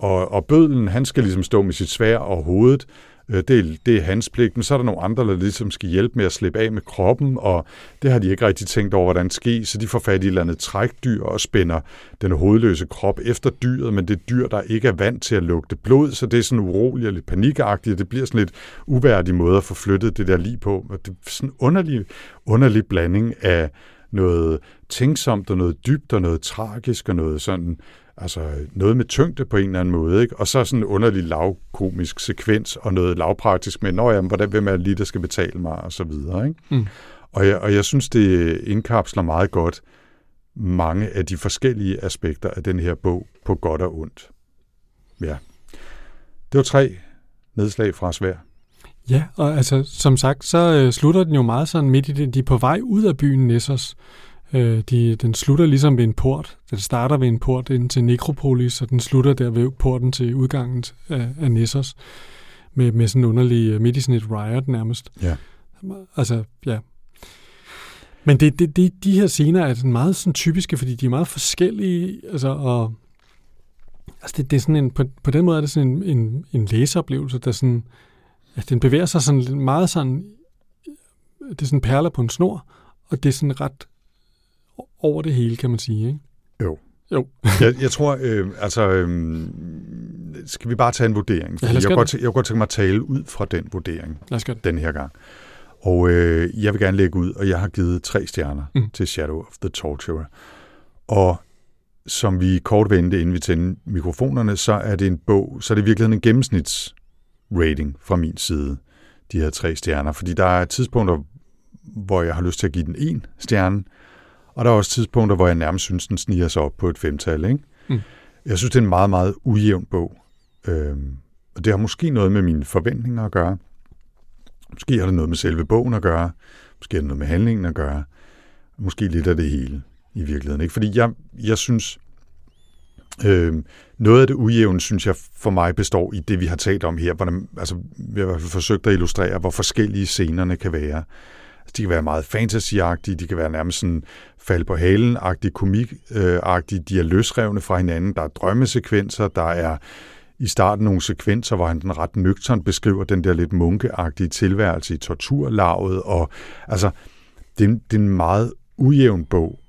Og, og bødlen, han skal ligesom stå med sit svær og hovedet, øh, det, er, det er hans pligt, men så er der nogle andre, der ligesom skal hjælpe med at slippe af med kroppen, og det har de ikke rigtig tænkt over, hvordan det sker, så de får fat i et eller andet trækdyr og spænder den hovedløse krop efter dyret, men det er dyr, der ikke er vant til at lugte blod, så det er sådan uroligt og lidt panikagtigt, og det bliver sådan lidt uværdig måde at få flyttet det der lige på. Og det er sådan en underlig, underlig blanding af noget tænksomt og noget dybt og noget tragisk og noget sådan altså noget med tyngde på en eller anden måde, ikke? og så sådan en underlig lavkomisk sekvens, og noget lavpraktisk med, når jamen, hvordan, hvem er lige, der skal betale mig, og så videre. Ikke? Mm. Og, jeg, og jeg synes, det indkapsler meget godt mange af de forskellige aspekter af den her bog på godt og ondt. Ja. Det var tre nedslag fra svær. Ja, og altså, som sagt, så øh, slutter den jo meget sådan midt i det. De er på vej ud af byen Nessos, Øh, de, den slutter ligesom ved en port. Den starter ved en port ind til Nekropolis, og den slutter der ved porten til udgangen af, af Nessos. Med, med sådan en underlig, øh, midt i sådan et riot nærmest. Ja. Altså, ja. Men det, det, det, de her scener er sådan meget sådan typiske, fordi de er meget forskellige, altså, og altså det, det er sådan en, på, på den måde er det sådan en, en, en læseoplevelse, der sådan, at den bevæger sig sådan meget sådan, det er sådan perler på en snor, og det er sådan ret over det hele, kan man sige, ikke? Jo. Jo. jeg, jeg tror, øh, altså, øh, skal vi bare tage en vurdering? ja, jeg, kan godt, jeg kunne godt tænke mig at tale ud fra den vurdering lad os den her gang. Og øh, jeg vil gerne lægge ud, og jeg har givet tre stjerner mm. til Shadow of the Torturer. Og som vi kort vendte, inden vi tændte mikrofonerne, så er det en bog, så er det virkelig en gennemsnitsrating fra min side, de her tre stjerner. Fordi der er tidspunkter, hvor jeg har lyst til at give den en stjerne, og der er også tidspunkter, hvor jeg nærmest synes, den sniger sig op på et femtal. Ikke? Mm. Jeg synes, det er en meget, meget ujævn bog. Øhm, og det har måske noget med mine forventninger at gøre. Måske har det noget med selve bogen at gøre. Måske har det noget med handlingen at gøre. Måske lidt af det hele i virkeligheden. Ikke? Fordi jeg, jeg synes, øh, noget af det ujævne, synes jeg for mig består i det, vi har talt om her. Hvordan, altså, vi har i hvert fald forsøgt at illustrere, hvor forskellige scenerne kan være. De kan være meget fantasyagtige, de kan være nærmest sådan fald på halen-agtige, komik-agtige, de er løsrevne fra hinanden, der er drømmesekvenser, der er i starten nogle sekvenser, hvor han den ret nøgtern beskriver den der lidt munkeagtige tilværelse i torturlaget, og altså, det er, det er en meget ujævn bog,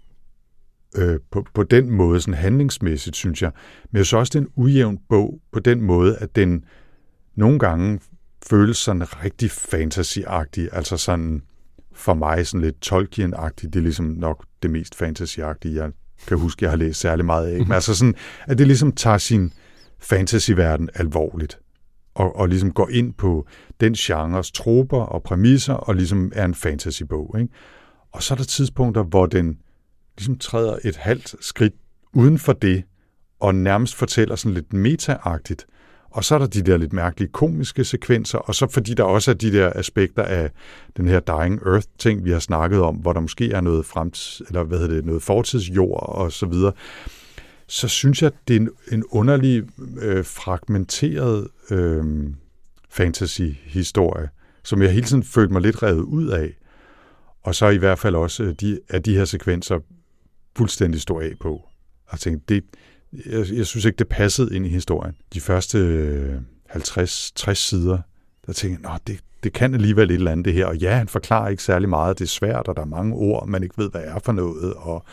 øh, på, på den måde, sådan handlingsmæssigt, synes jeg. Men jeg synes også, det er en ujævn bog på den måde, at den nogle gange føles sådan rigtig fantasyagtig, altså sådan for mig sådan lidt Tolkien-agtigt. Det er ligesom nok det mest fantasy-agtige, jeg kan huske, jeg har læst særlig meget af. Men altså sådan, at det ligesom tager sin fantasyverden alvorligt. Og, og ligesom går ind på den genres troper og præmisser, og ligesom er en fantasybog. Ikke? Og så er der tidspunkter, hvor den ligesom træder et halvt skridt uden for det, og nærmest fortæller sådan lidt meta-agtigt, og så er der de der lidt mærkelige komiske sekvenser, og så fordi der også er de der aspekter af den her Dying Earth-ting, vi har snakket om, hvor der måske er noget fremtids, eller hvad hedder det, noget fortidsjord og så videre, så synes jeg, det er en, en underlig øh, fragmenteret øh, fantasy-historie, som jeg hele tiden følte mig lidt revet ud af. Og så i hvert fald også øh, de, at de her sekvenser fuldstændig stå af på. Og tænkte, det, jeg, jeg synes ikke, det passede ind i historien. De første øh, 50-60 sider, der tænkte jeg, det, det kan alligevel et eller andet det her. Og ja, han forklarer ikke særlig meget. Det er svært, og der er mange ord, man ikke ved, hvad er for noget. Og,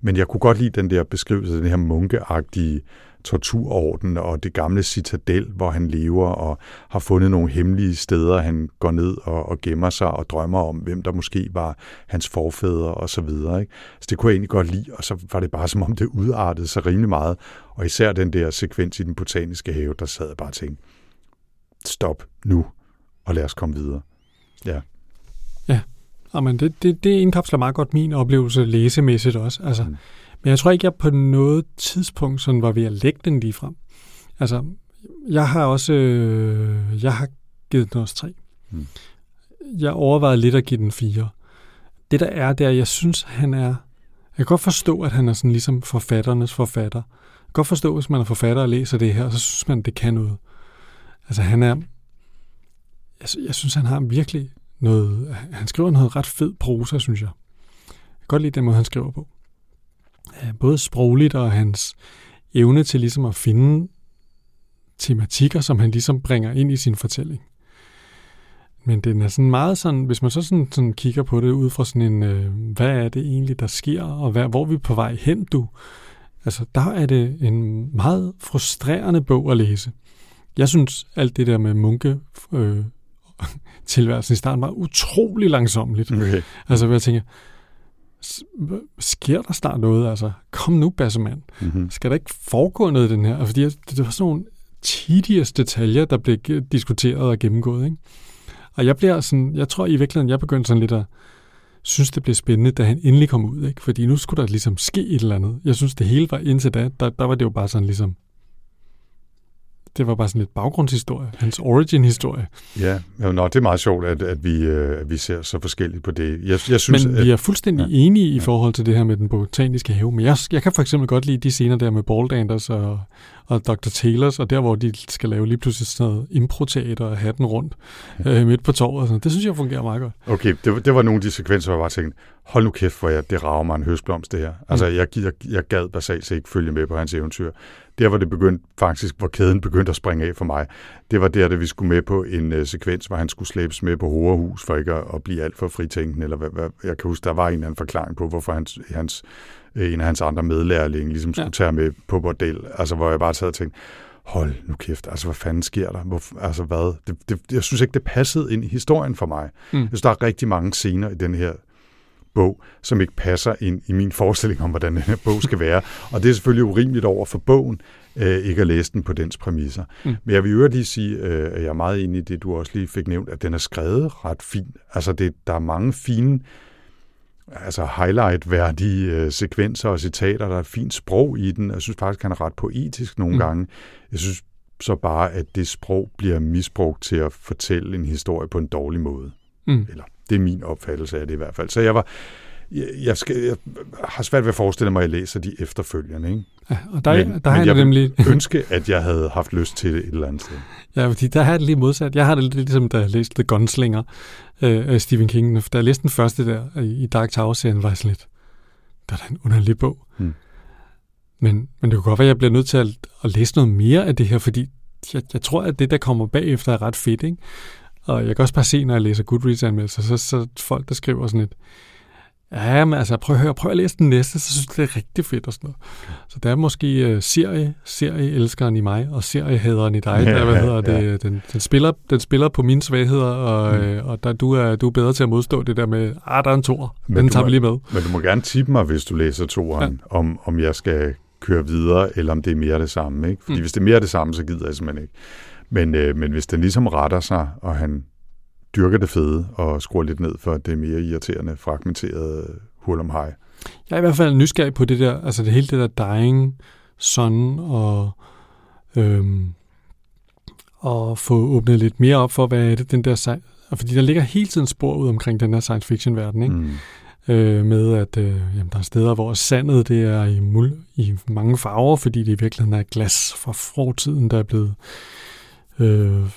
men jeg kunne godt lide den der beskrivelse, af den her munkeagtige torturorden og det gamle citadel, hvor han lever og har fundet nogle hemmelige steder, han går ned og, og gemmer sig og drømmer om, hvem der måske var hans forfædre og så videre. Ikke? Så det kunne jeg egentlig godt lide, og så var det bare som om det udartede sig rimelig meget. Og især den der sekvens i den botaniske have, der sad jeg bare og tænkte, stop nu, og lad os komme videre. Ja. Ja, Jamen, det, det, det indkapsler meget godt min oplevelse læsemæssigt også. Altså, mm. Men jeg tror ikke, jeg på noget tidspunkt sådan var ved at lægge den lige frem. Altså, jeg har også øh, jeg har givet den også tre. Mm. Jeg overvejede lidt at give den fire. Det der er, det er, jeg synes, han er... Jeg kan godt forstå, at han er sådan ligesom forfatternes forfatter. Jeg kan godt forstå, hvis man er forfatter og læser det her, så synes man, det kan noget. Altså, han er... Jeg, jeg synes, han har virkelig noget... Han skriver noget ret fed prosa, synes jeg. Jeg kan godt lide den måde, han skriver på. Øh, både sprogligt og hans evne til ligesom at finde tematikker, som han ligesom bringer ind i sin fortælling. Men den er sådan meget sådan, hvis man så sådan, sådan kigger på det ud fra sådan en, øh, hvad er det egentlig, der sker, og hvad, hvor er vi på vej hen, du? Altså, der er det en meget frustrerende bog at læse. Jeg synes, alt det der med munke øh, tilværelsen i starten var utrolig langsomligt. Okay. Altså, hvor jeg tænker, sker der snart noget? Altså, kom nu, bassemand. Mm-hmm. Skal der ikke foregå noget i den her? Fordi det var sådan nogle tedious detaljer, der blev diskuteret og gennemgået. Ikke? Og jeg bliver sådan, jeg tror i virkeligheden, jeg begyndte sådan lidt at synes, det blev spændende, da han endelig kom ud. Ikke? Fordi nu skulle der ligesom ske et eller andet. Jeg synes, det hele var indtil da, der, der var det jo bare sådan ligesom, det var bare sådan lidt baggrundshistorie, hans origin-historie. Ja, jo, nå, det er meget sjovt, at, at, vi, øh, at vi ser så forskelligt på det. Jeg, jeg synes, men vi er fuldstændig ja, enige i ja. forhold til det her med den botaniske have, men jeg, jeg kan for eksempel godt lide de scener der med Baldanders og, og Dr. Taylors, og der hvor de skal lave lige pludselig sådan noget improteater og hatten rundt ja. øh, midt på torvet. Og sådan. Det synes jeg fungerer meget godt. Okay, det, det var nogle af de sekvenser, hvor jeg bare tænkte, hold nu kæft, hvor jeg, det rager mig en høstblomst det her. Altså, mm. jeg, jeg, jeg gad basalt ikke følge med på hans eventyr der hvor det begyndte faktisk, hvor kæden begyndte at springe af for mig, det var der, da vi skulle med på en uh, sekvens, hvor han skulle slæbes med på Horehus for ikke at, at blive alt for fritænkende, eller hvad, hvad, jeg kan huske, der var en eller anden forklaring på, hvorfor hans, hans, øh, en af hans andre medlærlinge ligesom skulle ja. tage med på bordel, altså hvor jeg bare sad og tænkte, hold nu kæft, altså hvad fanden sker der? Hvor, altså hvad? Det, det, jeg synes ikke, det passede ind i historien for mig. Mm. Jeg synes, der er rigtig mange scener i den her bog, som ikke passer ind i min forestilling om, hvordan den her bog skal være. Og det er selvfølgelig urimeligt over for bogen, øh, ikke at læse den på dens præmisser. Mm. Men jeg vil jo lige sige, øh, at jeg er meget enig i det, du også lige fik nævnt, at den er skrevet ret fint. Altså, det, der er mange fine altså highlight-værdige øh, sekvenser og citater. Der er fint sprog i den. Jeg synes faktisk, han er ret poetisk nogle mm. gange. Jeg synes så bare, at det sprog bliver misbrugt til at fortælle en historie på en dårlig måde. Mm. Eller det er min opfattelse af det i hvert fald. Så jeg var, jeg, skal, jeg har svært ved at forestille mig, at jeg læser de efterfølgende. Ikke? Ja, og der, men, der men jeg nemlig... ønske, at jeg havde haft lyst til det et eller andet sted. Ja, fordi der har det lige modsat. Jeg har det lidt ligesom, da jeg læste The Gunslinger øh, af Stephen King. Da jeg læste den første der i Dark Tower-serien, var jeg sådan lidt, der er en underlig bog. Hmm. Men, men det kunne godt være, at jeg bliver nødt til at, at læse noget mere af det her, fordi jeg, jeg tror, at det, der kommer bagefter, er ret fedt. Ikke? Og jeg kan også bare se, når jeg læser Goodreads-anmeldelser, så, så folk, der skriver sådan et, ja, men altså prøv at høre, prøv at læse den næste, så synes jeg, det er rigtig fedt og sådan noget. Så der er måske uh, serie, serieelskeren i mig, og seriehaderen i dig, ja, der, hvad hedder ja. det, den, den, spiller, den spiller på mine svagheder, og, mm. øh, og der, du, er, du er bedre til at modstå det der med, ah, der er en tor, den tager vi lige med. Men du må gerne tippe mig, hvis du læser toeren, ja. om, om jeg skal køre videre, eller om det er mere det samme. Ikke? Fordi mm. hvis det er mere det samme, så gider jeg simpelthen ikke. Men, øh, men hvis den ligesom retter sig, og han dyrker det fede og skruer lidt ned for det mere irriterende, fragmenterede hul om hej. Jeg er i hvert fald nysgerrig på det der, altså det hele det der dying sun og øhm, og få åbnet lidt mere op for, hvad er det, den der fordi der ligger hele tiden spor ud omkring den der science fiction verden, ikke? Mm. Øh, med at øh, jamen, der er steder, hvor sandet det er i, mul, i mange farver, fordi det i virkeligheden er glas fra fortiden, der er blevet øh,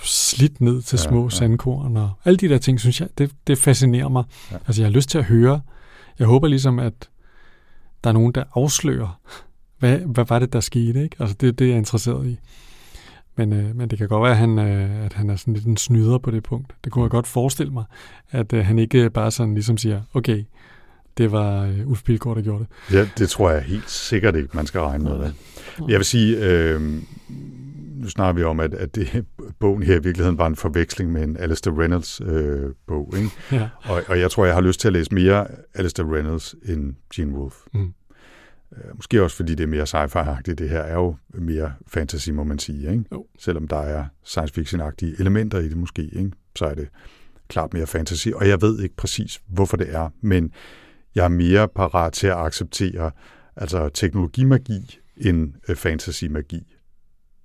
slidt ned til små ja, ja. sandkorn og alle de der ting, synes jeg, det, det fascinerer mig. Ja. Altså jeg har lyst til at høre, jeg håber ligesom, at der er nogen, der afslører, hvad, hvad var det, der skete, ikke? Altså det er det, jeg er interesseret i. Men, øh, men det kan godt være, at han, øh, at han er sådan lidt en snyder på det punkt. Det kunne jeg godt forestille mig, at øh, han ikke bare sådan ligesom siger, okay, det var øh, Ulf Pilgaard, der gjorde det. Ja, det tror jeg helt sikkert ikke, man skal regne med det. Jeg vil sige, øh, nu snakker vi om, at, at det, bogen her i virkeligheden var en forveksling med en Alistair Reynolds øh, bog. Ikke? Ja. Og, og jeg tror, jeg har lyst til at læse mere Alistair Reynolds end Gene Wolfe. Mm. Øh, måske også fordi det er mere sci-fi-agtigt. Det her er jo mere fantasy, må man sige. Ikke? Jo. Selvom der er science fiction-agtige elementer i det måske, ikke? så er det klart mere fantasy, og jeg ved ikke præcis, hvorfor det er, men jeg er mere parat til at acceptere altså teknologimagi end øh, fantasy-magi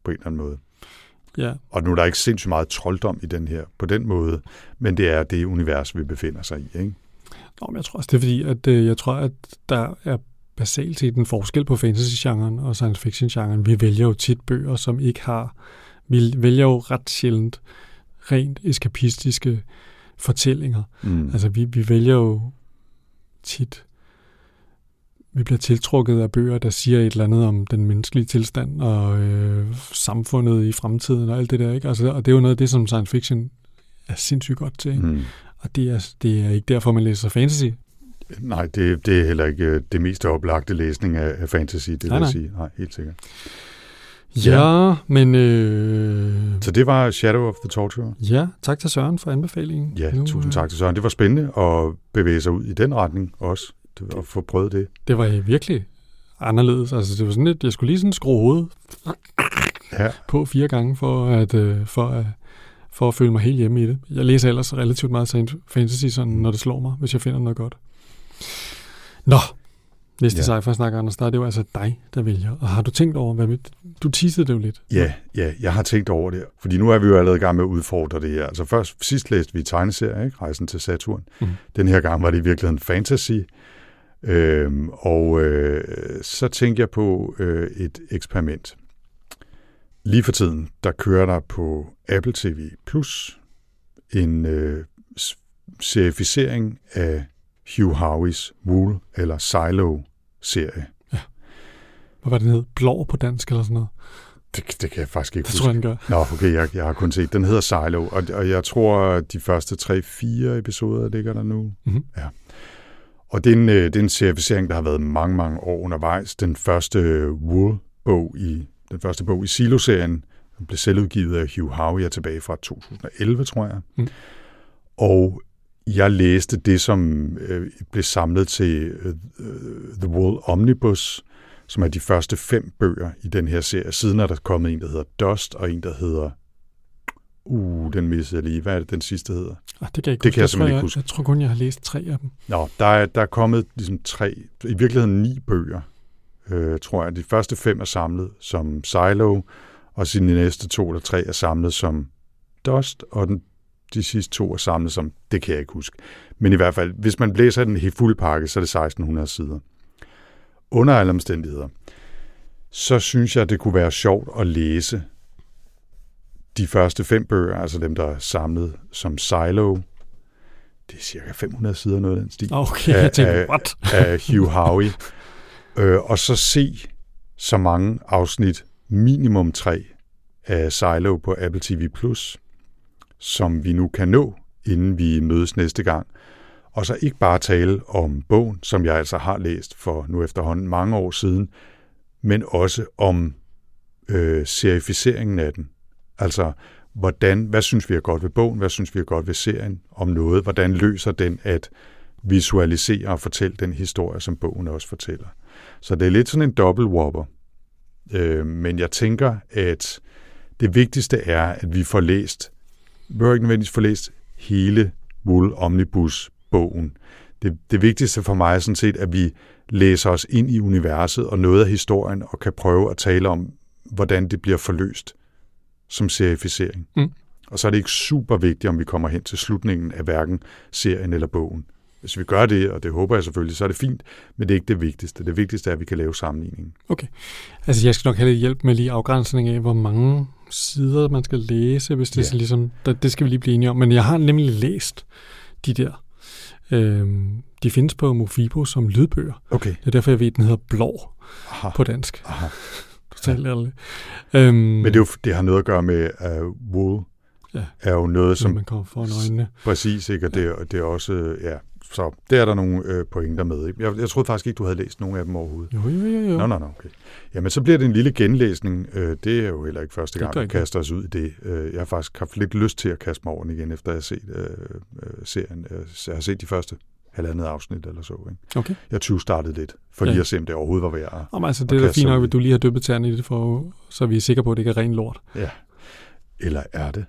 på en eller anden måde. Ja. Og nu er der ikke sindssygt meget trolddom i den her på den måde, men det er det univers, vi befinder sig i. Ikke? Nå, men jeg tror også, det er fordi, at øh, jeg tror, at der er basalt set en forskel på fantasy-genren og science fiction-genren. Vi vælger jo tit bøger, som ikke har... Vi vælger jo ret sjældent rent eskapistiske fortællinger. Mm. Altså, vi, vi vælger jo tit... Vi bliver tiltrukket af bøger, der siger et eller andet om den menneskelige tilstand og øh, samfundet i fremtiden og alt det der. Ikke? Altså, og det er jo noget af det, som science fiction er sindssygt godt til. Ikke? Mm. Og det er, det er ikke derfor, man læser fantasy. Nej, det, det er heller ikke øh, det mest oplagte læsning af, af fantasy, det Nej, vil jeg sige. Nej, helt sikkert. Ja, men øh, Så det var Shadow of the Torture. ja, tak til Søren for anbefalingen. Ja, Nu, tusind øh, tak til Søren. Det var spændende at bevæge sig ud i den retning også, Det- at få prøvet det. Det var virkelig anderledes. Altså, det var sådan lidt, jeg skulle lige sådan skrue hovedet Ja, på fire gange, for at, øh, for, at, for at føle mig helt hjemme i det. Jeg læser ellers relativt meget science fantasy, sådan, når det slår mig, hvis jeg finder noget godt. Nå, næste Ja. ja. sci-fi-snak, Anders, der er det jo altså dig, der vælger. Og har du tænkt over, hvad du teasede det jo lidt. ja, ja, jeg har tænkt over det. Fordi nu er vi jo allerede i gang med at udfordre det her. Altså først, sidst læste vi tegneserier, ikke? Rejsen til Saturn. Mhm. Den her gang var det i virkeligheden fantasy. Øhm, og øh, så tænkte jeg på øh, et eksperiment. Lige for tiden, der kører der på Apple TV Plus en øh, serificering af Hugh Howeys Wool eller Silo-serie. Hvad var det, den hed? Blå på dansk eller sådan noget? Det, det kan jeg faktisk ikke Det huske. tror jeg, den gør. Nå, okay, jeg, jeg har kun set. Den hedder Silo, og, og jeg tror, de første 3-4 episoder ligger der nu. Mhm. Ja. Og det er, en, øh, det er en serificering, der har været mange, mange år undervejs. Den første øh, Wool-bog i den første bog i Silo-serien den blev selvudgivet af Hugh Howey er tilbage fra 2011, tror jeg. Mm. Og jeg læste det, som øh, blev samlet til øh, The Wool Omnibus, som er de første fem bøger i den her serie. Siden er der kommet en, der hedder Dust, og en, der hedder... Uh, den missede jeg lige. Hvad er det, den sidste hedder? Ah, det kan jeg ikke Det kan jeg simpelthen tror, ikke huske. Jeg tror kun, jeg har læst tre af dem. Nå, der er, der er kommet ligesom tre, i virkeligheden ni bøger, øh, tror jeg. De første fem er samlet som Silo, og sine næste to eller tre er samlet som Dust, og den, de sidste to er samlet som, det kan jeg ikke huske. Men i hvert fald, hvis man blæser den helt fuld pakke, så er det 1600 sider. Under alle omstændigheder, så synes jeg, det kunne være sjovt at læse de første fem bøger, altså dem, der er samlet som Silo. Det er cirka 500 sider, noget af den stil Okay, Af- jeg tænkte, what? af Hugh Howey. øh, og så se så mange afsnit, minimum tre, af Silo på Apple TV+, Plus, som vi nu kan nå, inden vi mødes næste gang. Og så ikke bare tale om bogen, som jeg altså har læst for nu efterhånden mange år siden, men også om øh, serificeringen af den. Altså, hvordan, hvad synes vi er godt ved bogen, hvad synes vi er godt ved serien om noget, hvordan løser den at visualisere og fortælle den historie, som bogen også fortæller. Så det er lidt sådan en dobbelt whopper. Øh, men jeg tænker, at det vigtigste er, at vi får læst, vi behøver ikke nødvendigvis få læst hele Wool Omnibus-bogen. Det, det vigtigste for mig er sådan set, at vi læser os ind i universet og noget af historien, og kan prøve at tale om, hvordan det bliver forløst som serificering. Mm. Og så er det ikke super vigtigt, om vi kommer hen til slutningen af hverken serien eller bogen. Hvis vi gør det, og det håber jeg selvfølgelig, så er det fint, men det er ikke det vigtigste. Det vigtigste er, at vi kan lave sammenligningen. Okay. Altså, jeg skal nok have lidt hjælp med lige afgrænsning af, hvor mange sider man skal læse, hvis det Ja. er så ligesom, det, skal vi lige blive enige om. Men jeg har nemlig læst de der. Øhm, de findes på Mofibo som lydbøger. Okay. Det er derfor, jeg ved, at den hedder Blå på dansk. Aha. Totalt ærligt. Øhm, Men det, er jo, det har noget at gøre med, at uh, wool Ja. er jo noget, som man kommer foran øjnene. præcis, ikke? Og det, er- det er også, ja, så det er der nogle øh, pointer med. Ikke? Jeg, jeg troede faktisk ikke, du havde læst nogen af dem overhovedet. Jo, jo, jo, jo. Nå, nå, nå, okay. Jamen, så bliver det en lille genlæsning. Øh, det er jo heller ikke første gang, vi kaster os ud i det. Øh, jeg har faktisk haft lidt lyst til at kaste mig over den igen, efter jeg har set øh, øh, serien. Øh, jeg har set de første halvandet afsnit eller så. Ikke? Okay. Jeg 20 startede lidt, for Ja. lige at se, om det overhovedet var værd. at- Om, altså, det er da fint nok, at du lige har dyppet tæerne i det, for, så vi er sikre på, at det ikke er ren lort. Ja. Eller er det?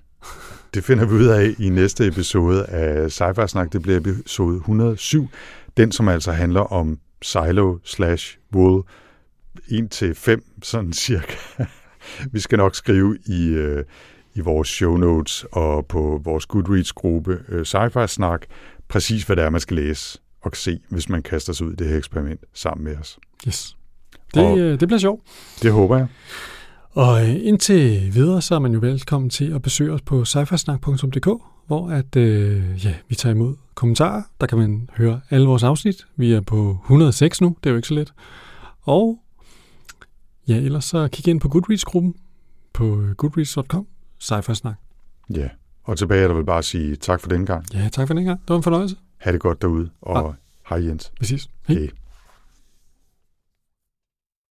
Det finder vi ud af i næste episode af sci Snak. Det bliver episode 107. Den, som altså handler om Silo slash Wool 1 til 5, sådan cirka. vi skal nok skrive i, øh, i vores show notes og på vores Goodreads-gruppe øh, Sci-Fi Snak, præcis hvad det er, man skal læse og se, hvis man kaster sig ud i det her eksperiment sammen med os. Yes. Det, og, øh, det bliver sjovt. Det håber jeg. Og øh, indtil videre, så er man jo velkommen til at besøge os på cyfersnak.dk, hvor at, øh, ja, vi tager imod kommentarer. Der kan man høre alle vores afsnit. Vi er på 106 nu, det er jo ikke så let. Og ja, ellers så kig ind på Goodreads-gruppen på goodreads.com, cyfersnak. Ja, og tilbage er der vel bare sige tak for den gang. Ja, tak for den gang. Det var en fornøjelse. Ha' det godt derude, og ja. hej Jens. Præcis. Hej. Hej.